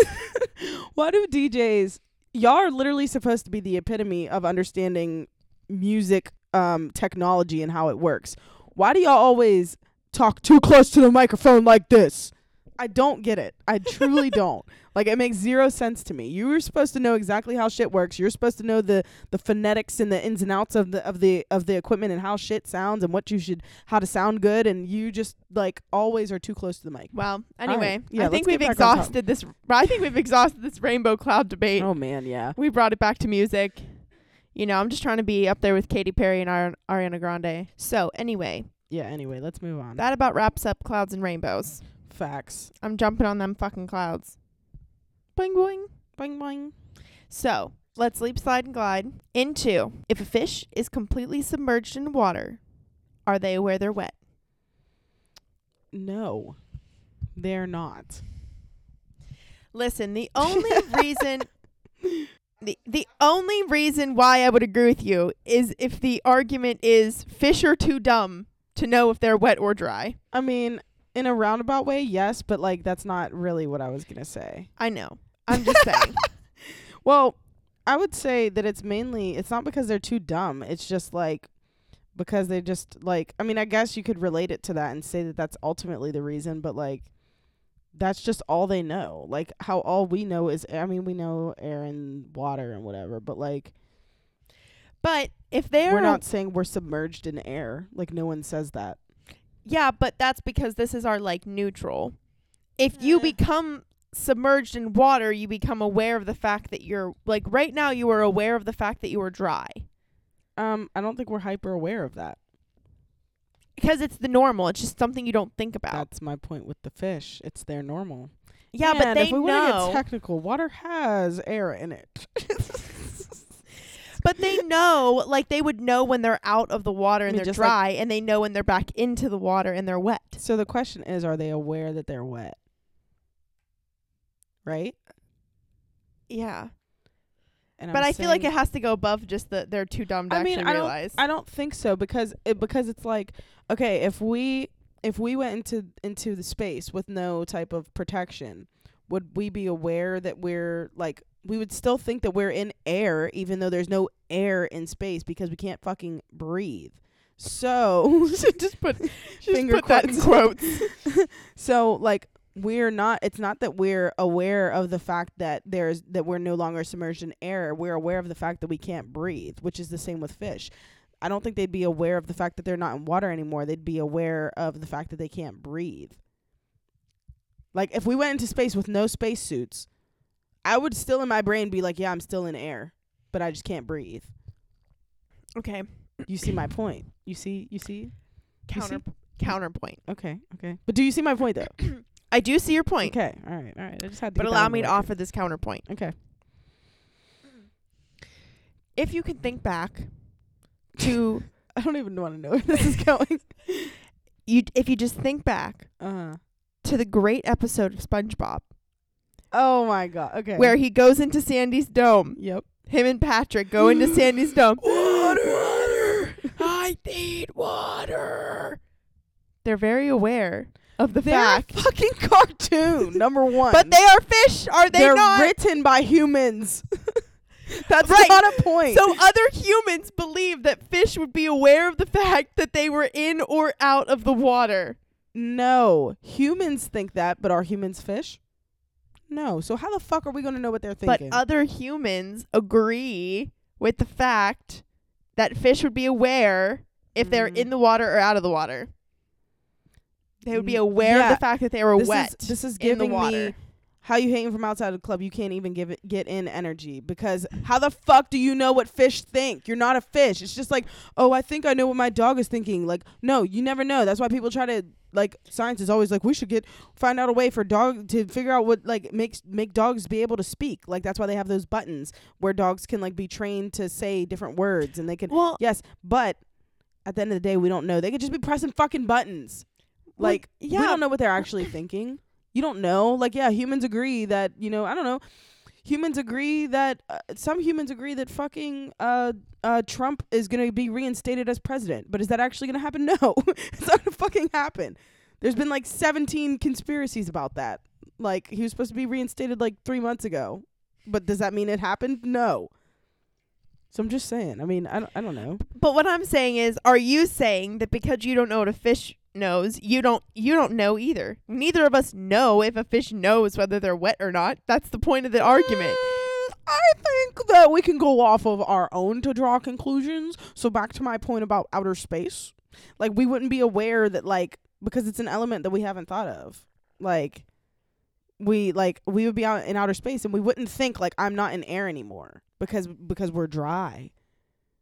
S1: Why do DJs? Y'all are literally supposed to be the epitome of understanding music um, technology and how it works. Why do y'all always talk too close to the microphone like this? I don't get it. I truly don't. Like it makes zero sense to me. You were supposed to know exactly how shit works. You're supposed to know the the phonetics and the ins and outs of the of the of the equipment and how shit sounds and what you should how to sound good and you just like always are too close to the mic.
S2: well, anyway,
S1: Yeah,
S2: I think we've
S1: get back on top.
S2: exhausted this. I think we've exhausted this rainbow cloud debate.
S1: Oh man, yeah.
S2: We brought it back to music. You know, I'm just trying to be up there with Katy Perry and Ari- Ariana Grande. So anyway,
S1: Yeah, anyway, let's move on.
S2: that about wraps up clouds and rainbows.
S1: Facts.
S2: I'm jumping on them fucking clouds. Boing boing.
S1: Boing boing.
S2: So let's leap, slide, and glide into if a fish is completely submerged in water, are they aware they're wet?
S1: No, they're not.
S2: Listen, the only reason the the only reason why I would agree with you is if the argument is fish are too dumb to know if they're wet or dry.
S1: I mean, in a roundabout way, yes, but like that's not really what I was gonna say.
S2: I know. I'm just saying.
S1: Well, I would say that it's mainly it's not because they're too dumb. It's just like because they just like I mean, I guess you could relate it to that and say that that's ultimately the reason, but like that's just all they know. Like how all we know is I mean, we know air and water and whatever, but like
S2: But if they're
S1: we're not saying we're submerged in air. Like no one says that.
S2: Yeah, but that's because this is our like neutral. If you
S1: Eh.
S2: become submerged in water, you become aware of the fact that you're like right now you are aware of the fact that you are dry.
S1: Um, I don't think we're hyper aware of that.
S2: because it's the normal. It's just something you don't think about.
S1: That's my point with the fish. It's their normal.
S2: yeah, but they
S1: if we
S2: know.
S1: get technical, water has air in it.
S2: but they know, like they would know when they're out of the water and
S1: mean,
S2: they're
S1: just like-
S2: dry, and they know when they're back into the water and they're wet.
S1: so the question is, are they aware that they're wet? Right?
S2: Yeah,
S1: And
S2: but
S1: I'm
S2: I feel like it has to go above just the they're too dumb to
S1: I mean,
S2: actually
S1: I don't,
S2: realize.
S1: I don't think so because it because it's like okay, if we if we went into into the space with no type of protection, would we be aware that we're like we would still think that we're in air even though there's no air in space because we can't fucking breathe. So
S2: just put
S1: finger
S2: put that in
S1: quotes.
S2: quotes.
S1: so like we're not it's not that we're aware of the fact that there's that we're no longer submerged in air we're aware of the fact that we can't breathe which is the same with fish i don't think they'd be aware of the fact that they're not in water anymore they'd be aware of the fact that they can't breathe like if we went into space with no space suits i would still in my brain be like yeah i'm still in air but i just can't breathe
S2: okay,
S1: you see my point you see you see You see?
S2: counter counterpoint.
S1: okay okay but do you see my point though
S2: I do see your point,
S1: okay all right all right i just had to
S2: but allow me to offer this counterpoint.
S1: okay
S2: If you can think back to
S1: I don't even want to know where this is going.
S2: you, if you just think back
S1: Uh-huh.
S2: to the great episode of SpongeBob
S1: Oh my god. Okay.
S2: where he goes into Sandy's dome,
S1: Yep.
S2: him and Patrick go into Sandy's dome.
S1: Water. water.
S2: I need water. They're very aware of the
S1: They're
S2: fact,
S1: a fucking cartoon. Number one.
S2: but they are fish, are they
S1: They're
S2: not?
S1: written by humans. That's
S2: Right.
S1: not a point.
S2: So other humans believe that fish would be aware of the fact that they were in or out of the water.
S1: no, humans think that, but are humans fish? No. So how the fuck are we going to know what they're thinking?
S2: But other humans agree with the fact that fish would be aware if they're
S1: Mm.
S2: in the water or out of the water. They would be
S1: Mm,
S2: aware of the fact that they were
S1: this
S2: wet.
S1: Is, this is
S2: in the
S1: giving
S2: water.
S1: me how you hating from outside of the club. You can't even give it get in energy because how the fuck do you know what fish think? You're not a fish. It's just like, oh, I think I know what my dog is thinking. Like, no, you never know. That's why people try to like science is always like we should get find out a way for dog to figure out what like makes make dogs be able to speak. Like that's why they have those buttons where dogs can like be trained to say different words and they can
S2: Well,
S1: Yes, but at the end of the day, we don't know. They could just be pressing fucking buttons.
S2: Well,
S1: Like,
S2: yeah.
S1: we don't know what they're actually thinking. You don't know. Like, yeah, humans agree that, you know, I don't know. Humans agree that uh, some humans agree that fucking uh uh Trump is going to be reinstated as president. But is that actually going to happen? No. it's not going to fucking happen. There's been like 17 conspiracies about that. Like he was supposed to be reinstated like 3 months ago. But does that mean it happened? No. So I'm just saying. I mean, I don't, I don't know.
S2: but what I'm saying is, are you saying that because you don't know what a fish knows, you don't you don't know either? Neither of us know if a fish knows whether they're wet or not. That's the point of the argument.
S1: Mm, I think that we can go off of our own to draw conclusions. So back to my point about outer space. Like we wouldn't be aware that like because it's an element that we haven't thought of. Like we like we would be out in outer space and we wouldn't think like I'm not in air anymore because because we're dry.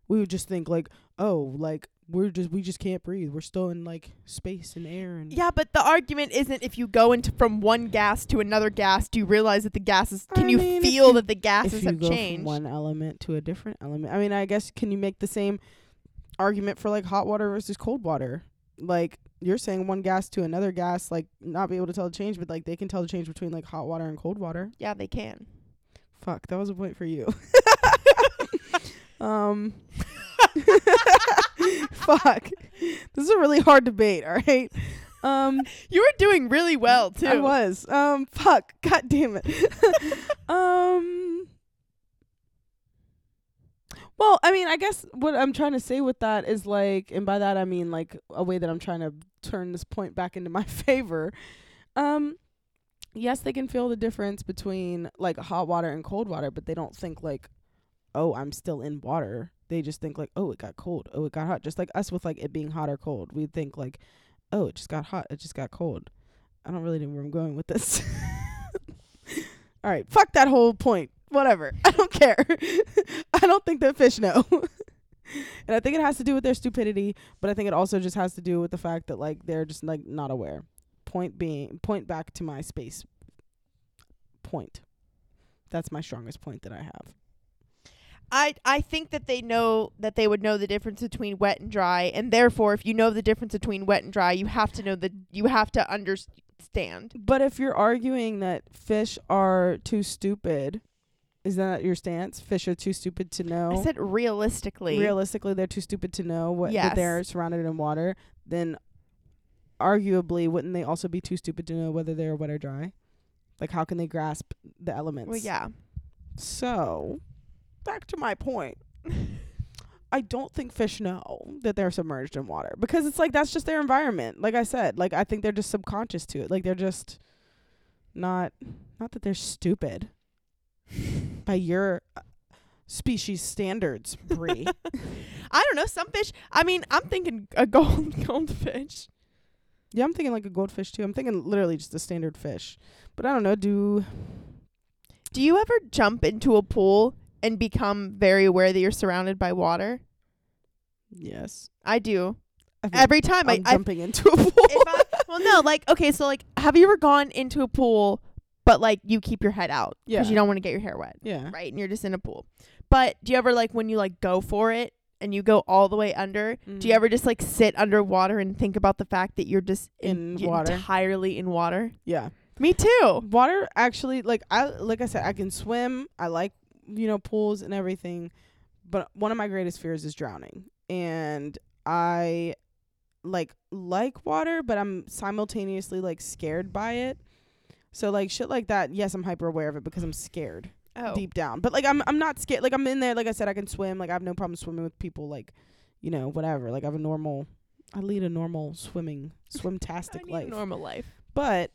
S1: We would just think like, oh, like we're just we just can't breathe. We're still in like space and air and
S2: Yeah, but the argument isn't if you go into from one gas to another gas, do you realize that the gases can
S1: I
S2: you
S1: mean,
S2: feel
S1: you-
S2: that the gases have
S1: go
S2: changed?
S1: from one element to a different element. I mean, I guess can you make the same argument for like hot water versus cold water? Like you're saying one gas to another gas, like not be able to tell the change, but like they can tell the change between like hot water and cold water.
S2: yeah, they can.
S1: Fuck, that was a point for you. um Fuck. This is a really hard debate, all right? Um
S2: You were doing really well too.
S1: I was. Um, fuck. God damn it. um. Well, I mean, I guess what I'm trying to say with that is like, and by that I mean like a way that I'm trying to turn this point back into my favor. Um, yes, they can feel the difference between like hot water and cold water, but they don't think like, oh, I'm still in water. They just think like, oh, it got cold. Oh, it got hot. Just like us with like it being hot or cold, we think like, oh, it just got hot. It just got cold. I don't really know where I'm going with this. All right, fuck that whole point. Whatever. I don't care. I don't think that fish know. and I think it has to do with their stupidity, but I think it also just has to do with the fact that like they're just like not aware. Point being, point back to my space point. That's my strongest point that I have.
S2: I I think that they know that they would know the difference between wet and dry, and therefore, if you know the difference between wet and dry, you have to know that you have to understand.
S1: But if you're arguing that fish are too stupid, is that your stance? Fish are too stupid to know.
S2: I said realistically.
S1: realistically they're too stupid to know what that they're surrounded in water, then arguably wouldn't they also be too stupid to know whether they're wet or dry? Like how can they grasp the elements?
S2: well, yeah.
S1: So, back to my point. I don't think fish know that they're submerged in water because it's like that's just their environment. Like I said, like I think they're just subconscious to it. Like they're just not not that they're stupid by your uh, species standards, Bree.
S2: I don't know. Some fish. I mean, I'm thinking a gold goldfish.
S1: yeah, I'm thinking like a goldfish too. I'm thinking literally just a standard fish. But I don't know, do
S2: Do you ever jump into a pool and become very aware that you're surrounded by water?
S1: yes.
S2: I do.
S1: I
S2: Every time I,
S1: I'm
S2: I
S1: jumping into a pool.
S2: if I well no like okay so like have you ever gone into a pool but like you keep your head out
S1: Yeah.
S2: Because you don't want to get your hair wet
S1: yeah.
S2: right and you're just in a pool but do you ever like when you like go for it and you go all the way under do you
S1: Mhm.
S2: ever just like sit underwater and think about the fact that you're just
S1: In
S2: you're
S1: water.
S2: entirely in water
S1: Yeah.
S2: me too
S1: water actually like I like I said I can swim. I like you know pools and everything, but one of my greatest fears is drowning. And I like like water, but I'm simultaneously like scared by it. So like shit like that, yes, I'm hyper aware of it because I'm scared
S2: oh
S1: deep down. But like I'm I'm not scared. Like I'm in there. Like I said, I can swim. Like I have no problem swimming with people. Like you know whatever. Like I have a normal. I lead a normal swimming swimtastic life.
S2: normal life
S1: But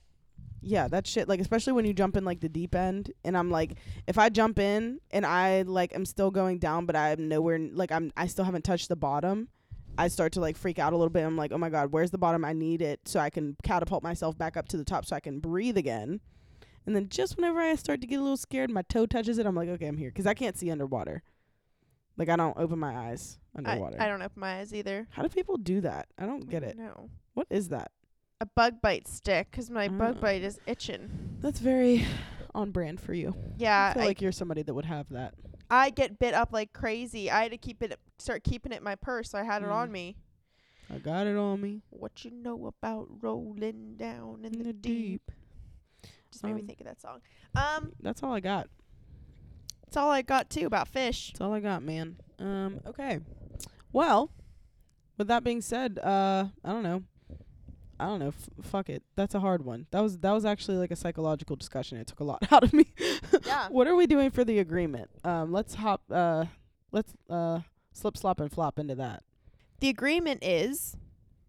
S1: yeah, that shit like especially when you jump in like the deep end and I'm like if I jump in and I like I'm still going down but I'm nowhere n- like I'm I still haven't touched the bottom, I start to like freak out a little bit. I'm like, "Oh my god, where's the bottom? I need it so I can catapult myself back up to the top so I can breathe again." And then just whenever I start to get a little scared, my toe touches it. I'm like, "Okay, I'm here" cuz I can't see underwater. Like I don't open my eyes
S2: I,
S1: underwater.
S2: I don't open my eyes either
S1: How do people do that? I don't get it.
S2: no
S1: What is that?
S2: A bug bite stick because my bug
S1: Mm.
S2: bite is itching
S1: That's very on brand for you.
S2: yeah
S1: I feel
S2: I,
S1: like you're somebody that would have that.
S2: I get bit up like crazy i had to keep it start keeping it in my purse so i had it
S1: Mm.
S2: on me
S1: I got it on me.
S2: What you know about rolling down in,
S1: In
S2: the,
S1: the
S2: deep? Just made me
S1: Um,
S2: think of that song. Um,
S1: That's all I got.
S2: that's all I got too about fish.
S1: That's all I got, man. Um, okay. Well, with that being said, uh, I don't know. I don't know. F- fuck it. That's a hard one. That was that was actually like a psychological discussion. It took a lot out of me.
S2: Yeah.
S1: what are we doing for the agreement? Um, let's hop. Uh, let's uh slip, slop, and flop into that.
S2: The agreement is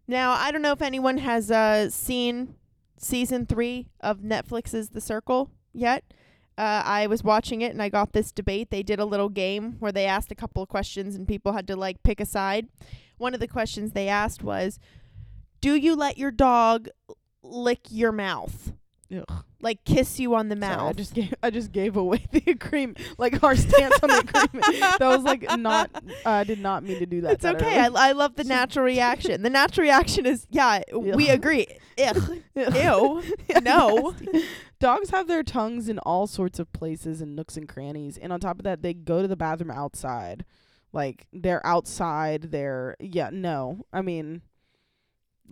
S2: now. I don't know if anyone has uh seen season three of Netflix's The Circle yet. Uh, I was watching it and I got this debate. They did a little game where they asked a couple of questions and people had to like pick a side. One of the questions they asked was, "Do you let your dog lick your mouth,
S1: Ugh.
S2: like kiss you on the
S1: Sorry,
S2: mouth?"
S1: I just gave I just gave away the agreement, like our stance on the agreement. That was like not. uh, I did not mean to do that.
S2: It's
S1: that
S2: okay. I,
S1: early.
S2: I love the natural reaction. The natural reaction is, yeah, we agree. Ugh.
S1: Ugh.
S2: Ew. No.
S1: nasty. Dogs have their tongues in all sorts of places and nooks and crannies, and on top of that, they go to the bathroom outside. Like they're outside. They're yeah. No, I mean,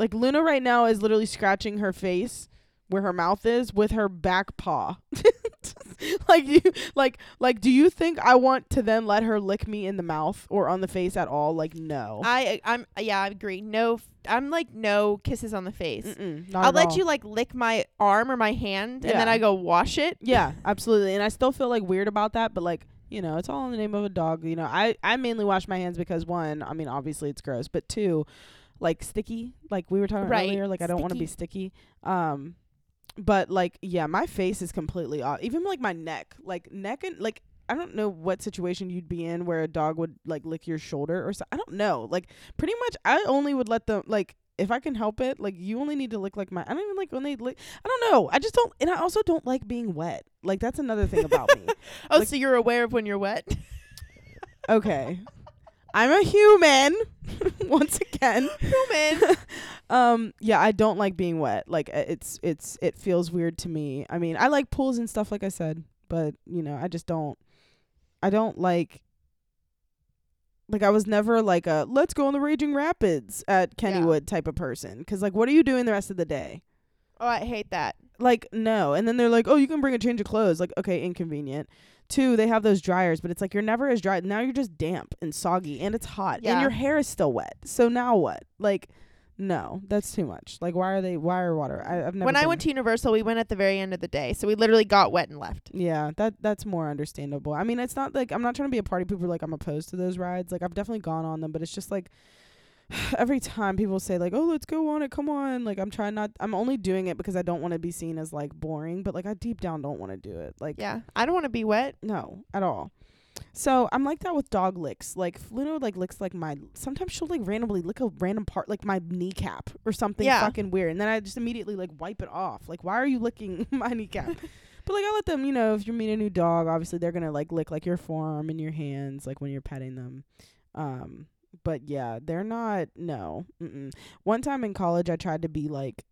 S1: like Luna right now is literally scratching her face where her mouth is with her back paw. like you, like like. Do you think I want to then let her lick me in the mouth or on the face at all? Like no.
S2: I uh, I'm yeah, I agree. No I'm like no kisses on the face. I'll let
S1: all.
S2: you like lick my arm or my hand and then I go wash it.
S1: Yeah, absolutely. And I still feel like weird about that, but like, you know, it's all in the name of a dog. You know, I, I mainly wash my hands because one, I mean, obviously it's gross, but two, like sticky, like we were talking
S2: Right,
S1: earlier, like I don't want to be sticky. Um, but like, yeah, my face is completely off. Even like my neck, like neck and like, I don't know what situation you'd be in where a dog would like lick your shoulder or so. I don't know. Like pretty much I only would let them like if I can help it, like you only need to lick like my I don't even like when they lick I don't know. I just don't and I also don't like being wet. Like that's another thing about me.
S2: Oh,
S1: Like-
S2: so you're aware of when you're wet?
S1: Okay. I'm a human. Once again.
S2: Human.
S1: um yeah, I don't like being wet. Like uh, it's it's it feels weird to me. I mean, I like pools and stuff like I said, but you know, I just don't I don't like like I was never like a let's go on the raging rapids at Kennywood type of person cuz like what are you doing the rest of the day?
S2: Oh, I hate that.
S1: Like no. And then they're like, "Oh, you can bring a change of clothes." Like, okay, inconvenient. Two, they have those dryers, but it's like you're never as dry. Now you're just damp and soggy and it's hot and your hair is still wet. So now what? Like no, that's too much. Like why are they why are water? I, I've never
S2: when I went to Universal, we went at the very end of the day, so we literally got wet and left.
S1: Yeah, that that's more understandable. I mean, it's not like I'm not trying to be a party pooper. Like I'm opposed to those rides. Like I've definitely gone on them, but it's just like every time people say like, "Oh, let's go on it, come on." Like I'm trying not. I'm only doing it because I don't want to be seen as like boring. But like I deep down don't want to do it. Like
S2: Yeah, I don't want to be wet.
S1: no, at all. So I'm like that with dog licks. Like Luna like licks like my. Sometimes she'll like randomly lick a random part, like my kneecap or something
S2: Yeah.
S1: fucking weird, and then I just immediately like wipe it off. Like, why are you licking my kneecap? but like I let them, you know, if you meet a new dog, obviously they're gonna like lick like your forearm and your hands, like when you're petting them. Um, but yeah, they're not. No. Mm-mm. One time in college, I tried to be like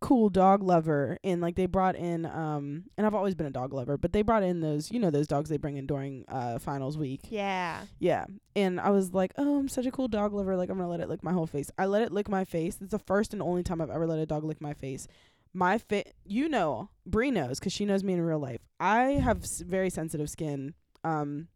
S1: cool dog lover and like they brought in um and I've always been a dog lover but they brought in those you know those dogs they bring in during uh finals week
S2: Yeah.
S1: yeah and I was like oh I'm such a cool dog lover like I'm gonna let it lick my whole face I let it lick my face it's the first and only time I've ever let a dog lick my face my fit you know Bree knows because she knows me in real life I have s- very sensitive skin um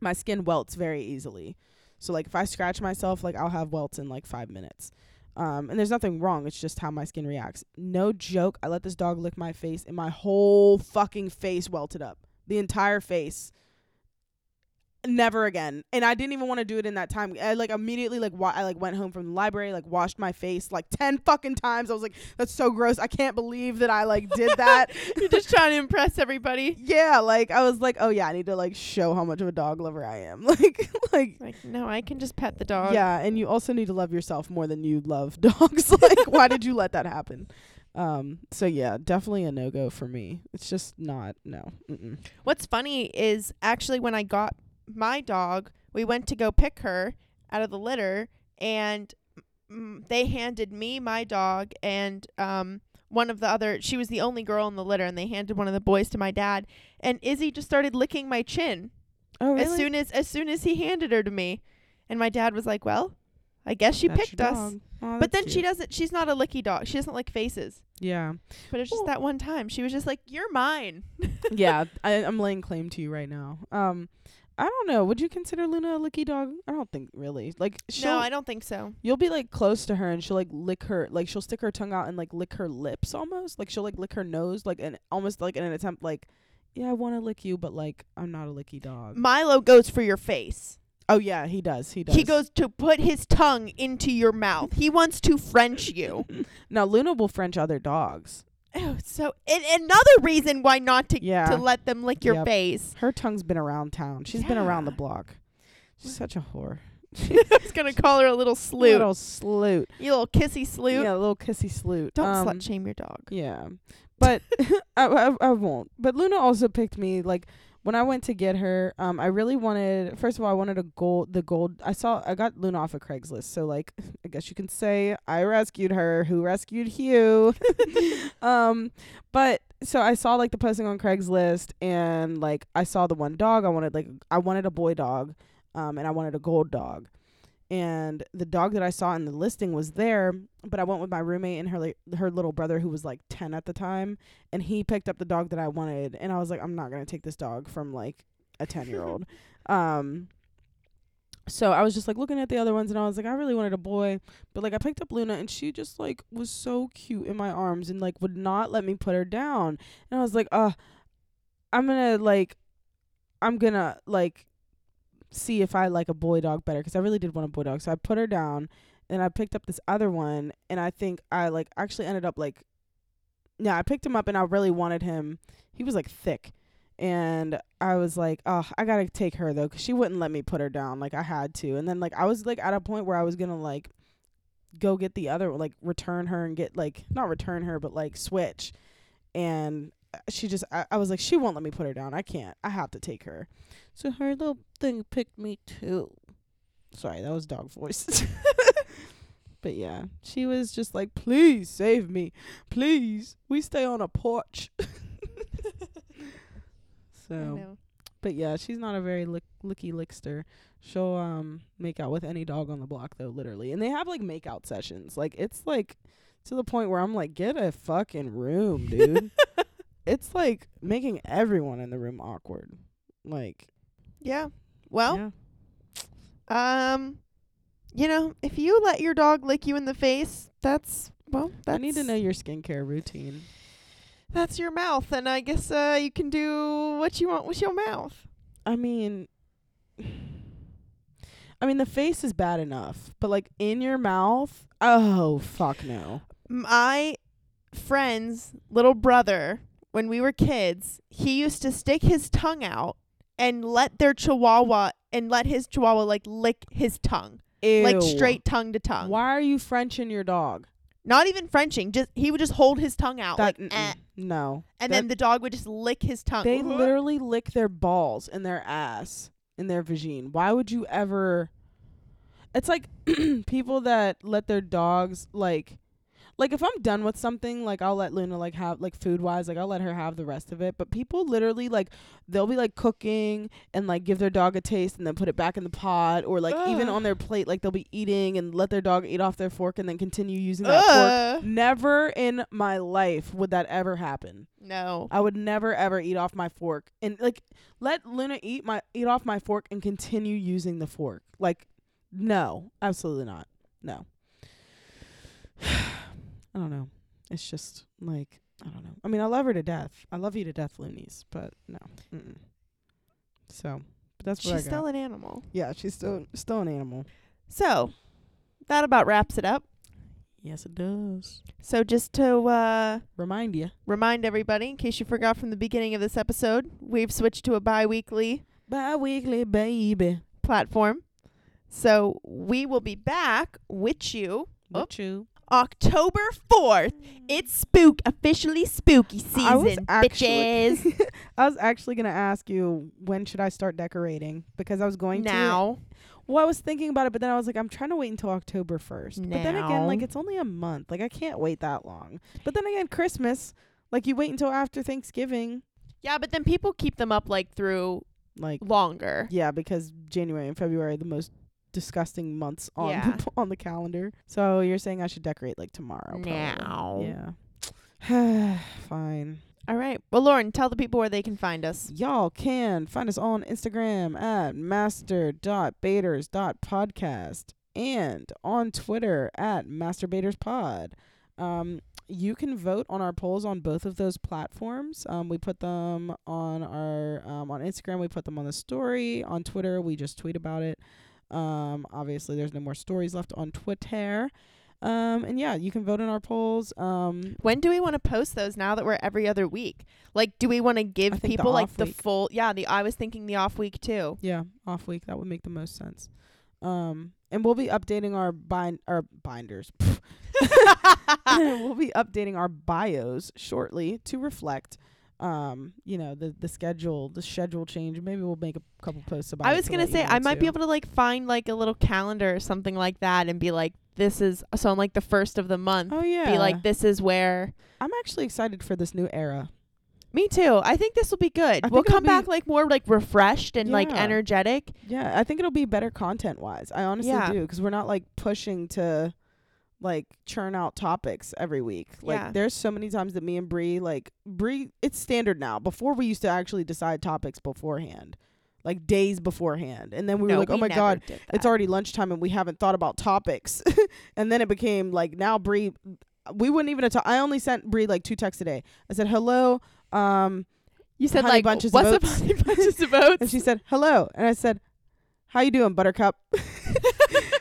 S1: my skin welts very easily so like if I scratch myself like I'll have welts in like five minutes um, and there's nothing wrong. It's just how my skin reacts. No joke. I let this dog lick my face, and my whole fucking face welted up. The entire face. Never again. And I didn't even want to do it in that time. I like immediately like wa- I like went home from the library, like washed my face like ten fucking times. I was like, that's so gross. I can't believe that I like did that.
S2: You're just trying to impress everybody.
S1: yeah, like I was like, oh yeah, I need to like show how much of a dog lover I am. Like like
S2: Like, no, I can just pet the dog.
S1: yeah, and you also need to love yourself more than you love dogs. like, why did you let that happen? Um. So yeah, definitely a no go for me. It's just not no. Mm-mm.
S2: What's funny is actually when I got my dog, we went to go pick her out of the litter, and mm, they handed me my dog and um one of the other. She was the only girl in the litter, and they handed one of the boys to my dad. And Izzy just started licking my chin
S1: Oh
S2: as soon as as soon as he handed her to me, and my dad was like, "Well, I guess she
S1: That's
S2: picked us."
S1: Oh,
S2: But then she doesn't. She's not a licky dog. She doesn't like faces.
S1: Yeah.
S2: But it's just that one time. She was just like, "You're mine."
S1: yeah. I, I'm laying claim to you right now. Um. I don't know. Would you consider Luna a licky dog? I don't think really. Like she'll,
S2: No, I don't think so.
S1: you'll be like close to her and she'll like lick her, like she'll stick her tongue out and like lick her lips almost. Like she'll like lick her nose, like and almost like in an attempt, like, yeah, I want to lick you, but like I'm not a licky dog.
S2: Milo goes for your face.
S1: Oh yeah, he does. He does.
S2: He goes to put his tongue into your mouth. He wants to French you.
S1: Now Luna will French other dogs.
S2: Oh, so and another reason why not to
S1: Yeah.
S2: to let them lick your
S1: Yep.
S2: face.
S1: Her tongue's been around town. She's been around the block. She's such a whore.
S2: I was gonna call her a little sloot.
S1: Little sloot.
S2: you little kissy sloot.
S1: Yeah, a little kissy sloot.
S2: Don't
S1: um,
S2: slut shame your dog.
S1: Yeah, but I, I I won't. But Luna also picked me. Like when I went to get her, um, I really wanted. First of all, I wanted a gold. The gold. I saw. I got Luna off of Craigslist. So like, I guess you can say I rescued her. Who rescued Hugh? um, but so I saw like the posting on Craigslist, and like I saw the one dog. I wanted like I wanted a boy dog, um, and I wanted a gold dog. And the dog that I saw in the listing was there, but I went with my roommate and her like her little brother who was like 10 at the time, and he picked up the dog that I wanted, and I was like I'm not going to take this dog from like a 10-year-old. um so I was just like looking at the other ones and I was like I really wanted a boy, but like I picked up Luna and she just like was so cute in my arms and like would not let me put her down. And I was like, "Uh, I'm going to like I'm going to like see if I like a boy dog better cuz I really did want a boy dog." So I put her down and I picked up this other one and I think I like actually ended up like yeah, I picked him up and I really wanted him. He was like thick. And I was like, oh, I got to take her though cuz she wouldn't let me put her down like I had to. And then like I was like at a point where I was to like go get the other like return her and get like not return her but like switch. And she just I, I was like she won't let me put her down. I can't. I have to take her. So her little thing picked me too. Sorry, that was dog voice. but yeah, she was just like, "Please save me, please. We stay on a porch." So, but yeah, she's not a very lick, licky lickster. She'll um make out with any dog on the block though, literally. And they have like make out sessions. Like it's like to the point where I'm like, get a fucking room, dude. it's like making everyone in the room awkward. Like,
S2: Yeah. Well,
S1: yeah.
S2: um, you know, if you let your dog lick you in the face, that's well, that's
S1: I need to know your skincare routine.
S2: that's your mouth, and I guess uh, you can do what you want with your mouth.
S1: I mean, I mean the face is bad enough, but like in your mouth, oh fuck no.
S2: My friend's little brother, when we were kids, he used to stick his tongue out and let their chihuahua and let his chihuahua like lick his tongue, like straight tongue to tongue.
S1: Why are you Frenching your dog?
S2: Not even Frenching, just he would just hold his tongue out
S1: That
S2: like, eh,
S1: no.
S2: and then the dog would just lick his tongue.
S1: they literally lick their balls and their ass in their vagine. Why would you ever? It's like people that let their dogs like. Like if I'm done with something, like I'll let Luna like have like food wise, like I'll let her have the rest of it. But people literally like they'll be like cooking and like give their dog a taste and then put it back in the pot or like even on their plate, like they'll be eating and let their dog eat off their fork and then continue using that fork. Never in my life would that ever happen.
S2: No.
S1: I would never ever eat off my fork and like let Luna eat my eat off my fork and continue using the fork. Like no, absolutely not. No. I don't know. It's just like I don't know. I mean, I love her to death. I love you to death, Loonies, but no. Mm-mm. So, but that's what
S2: She's
S1: I got.
S2: still an animal.
S1: yeah, she's still still an animal.
S2: So that about wraps it up.
S1: Yes, it does.
S2: So just to uh,
S1: Remind you.
S2: remind everybody, in case you forgot from the beginning of this episode, we've switched to a bi-weekly
S1: Bi-weekly, baby.
S2: platform. So we will be back with you Oh.
S1: What you?
S2: October 4th. It's spook officially spooky
S1: I was
S2: season,
S1: actually-
S2: bitches.
S1: I was actually gonna ask you when should I start decorating because I was going to.
S2: now.
S1: Well, I was thinking about it, but then I was like, I'm trying to wait until October first. But then again, like it's only a month. Like I can't wait that long. But then again, Christmas, like you wait until after Thanksgiving.
S2: Yeah, but then people keep them up like through
S1: Like
S2: longer.
S1: yeah, because January and February are the most disgusting months on
S2: Yeah.
S1: the, on the calendar. So you're saying I should decorate like tomorrow? probably.
S2: Now.
S1: Yeah. Fine.
S2: All right. Well, Lauren, tell the people where they can find us.
S1: Y'all can find us on Instagram at master.baters.podcast and on Twitter at masterbaterspod. Um, you can vote on our polls on both of those platforms. Um, we put them on our um, on Instagram. We put them on the story. On Twitter, we just tweet about it. Um, obviously, there's no more stories left on Twitter. Um, and yeah, you can vote in our polls. Um,
S2: When do we want to post those now that we're every other week? Like, do we want to give
S1: think the
S2: people like the
S1: week.
S2: full? Yeah, the I was thinking the off week too.
S1: Yeah, off week that would make the most sense. Um, and we'll be updating our bind our binders. we'll be updating our bios shortly to reflect, um, you know, the the schedule, the schedule change. Maybe we'll make a couple posts about.
S2: I was gonna say I might be able to like find like a little calendar or something like that and be like, this is so on like the first of the month.
S1: Oh yeah,
S2: Be like, this is where.
S1: I'm actually excited for this new era.
S2: Me too. I think this will be good.
S1: I
S2: We'll come back like more like refreshed and like energetic.
S1: Yeah, I think it'll be better content wise. I honestly
S2: Yeah.
S1: do because we're not like pushing to like churn out topics every week. Like
S2: Yeah.
S1: there's so many times that me and Bree like Bree it's standard now. Before we used to actually decide topics beforehand. Like days beforehand. And then we
S2: no,
S1: were like, "Oh my god, it's already lunchtime and we haven't thought about topics." and then it became like now Bree we wouldn't even have ta- I only sent Bree like two texts a day. I said, "Hello, um
S2: You said like
S1: Bunches of
S2: what's up, honey bunches of oats?
S1: and she said, "Hello." And I said, "How you doing, Buttercup?"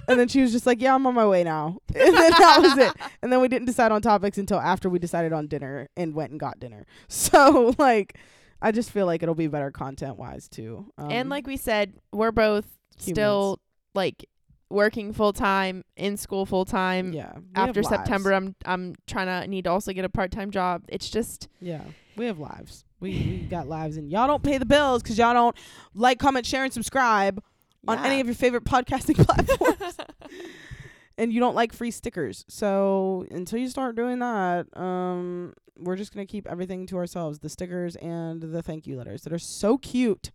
S1: and then she was just like, "Yeah, I'm on my way now." And then that was it. And then we didn't decide on topics until after we decided on dinner and went and got dinner. So like, I just feel like it'll be better content wise too. Um,
S2: and like we said, we're both still like working full time in school full time.
S1: yeah,
S2: After. September, I'm I'm trying to need to also get a part time job. It's just
S1: yeah, we have lives. We we got lives, and y'all don't pay the bills because y'all don't like, comment, share, and subscribe. On any of your favorite podcasting platforms. and you don't like free stickers. So until you start doing that, um, we're just gonna keep everything to ourselves: the stickers and the thank you letters that are so cute.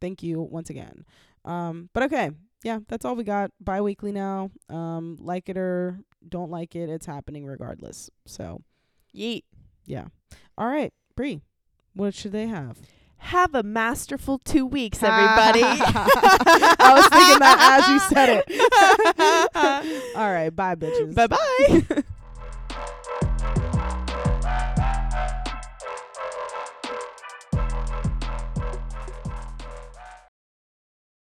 S1: Thank you once again. Um, but okay, yeah, that's all we got. Bi-weekly now. Um, like it or don't like it, it's happening regardless. So
S2: Yeet.
S1: yeah. All right, Bree, what should they have?
S2: Have a masterful two weeks, everybody.
S1: I was thinking that as you said it. All right, bye, bitches.
S2: Bye bye.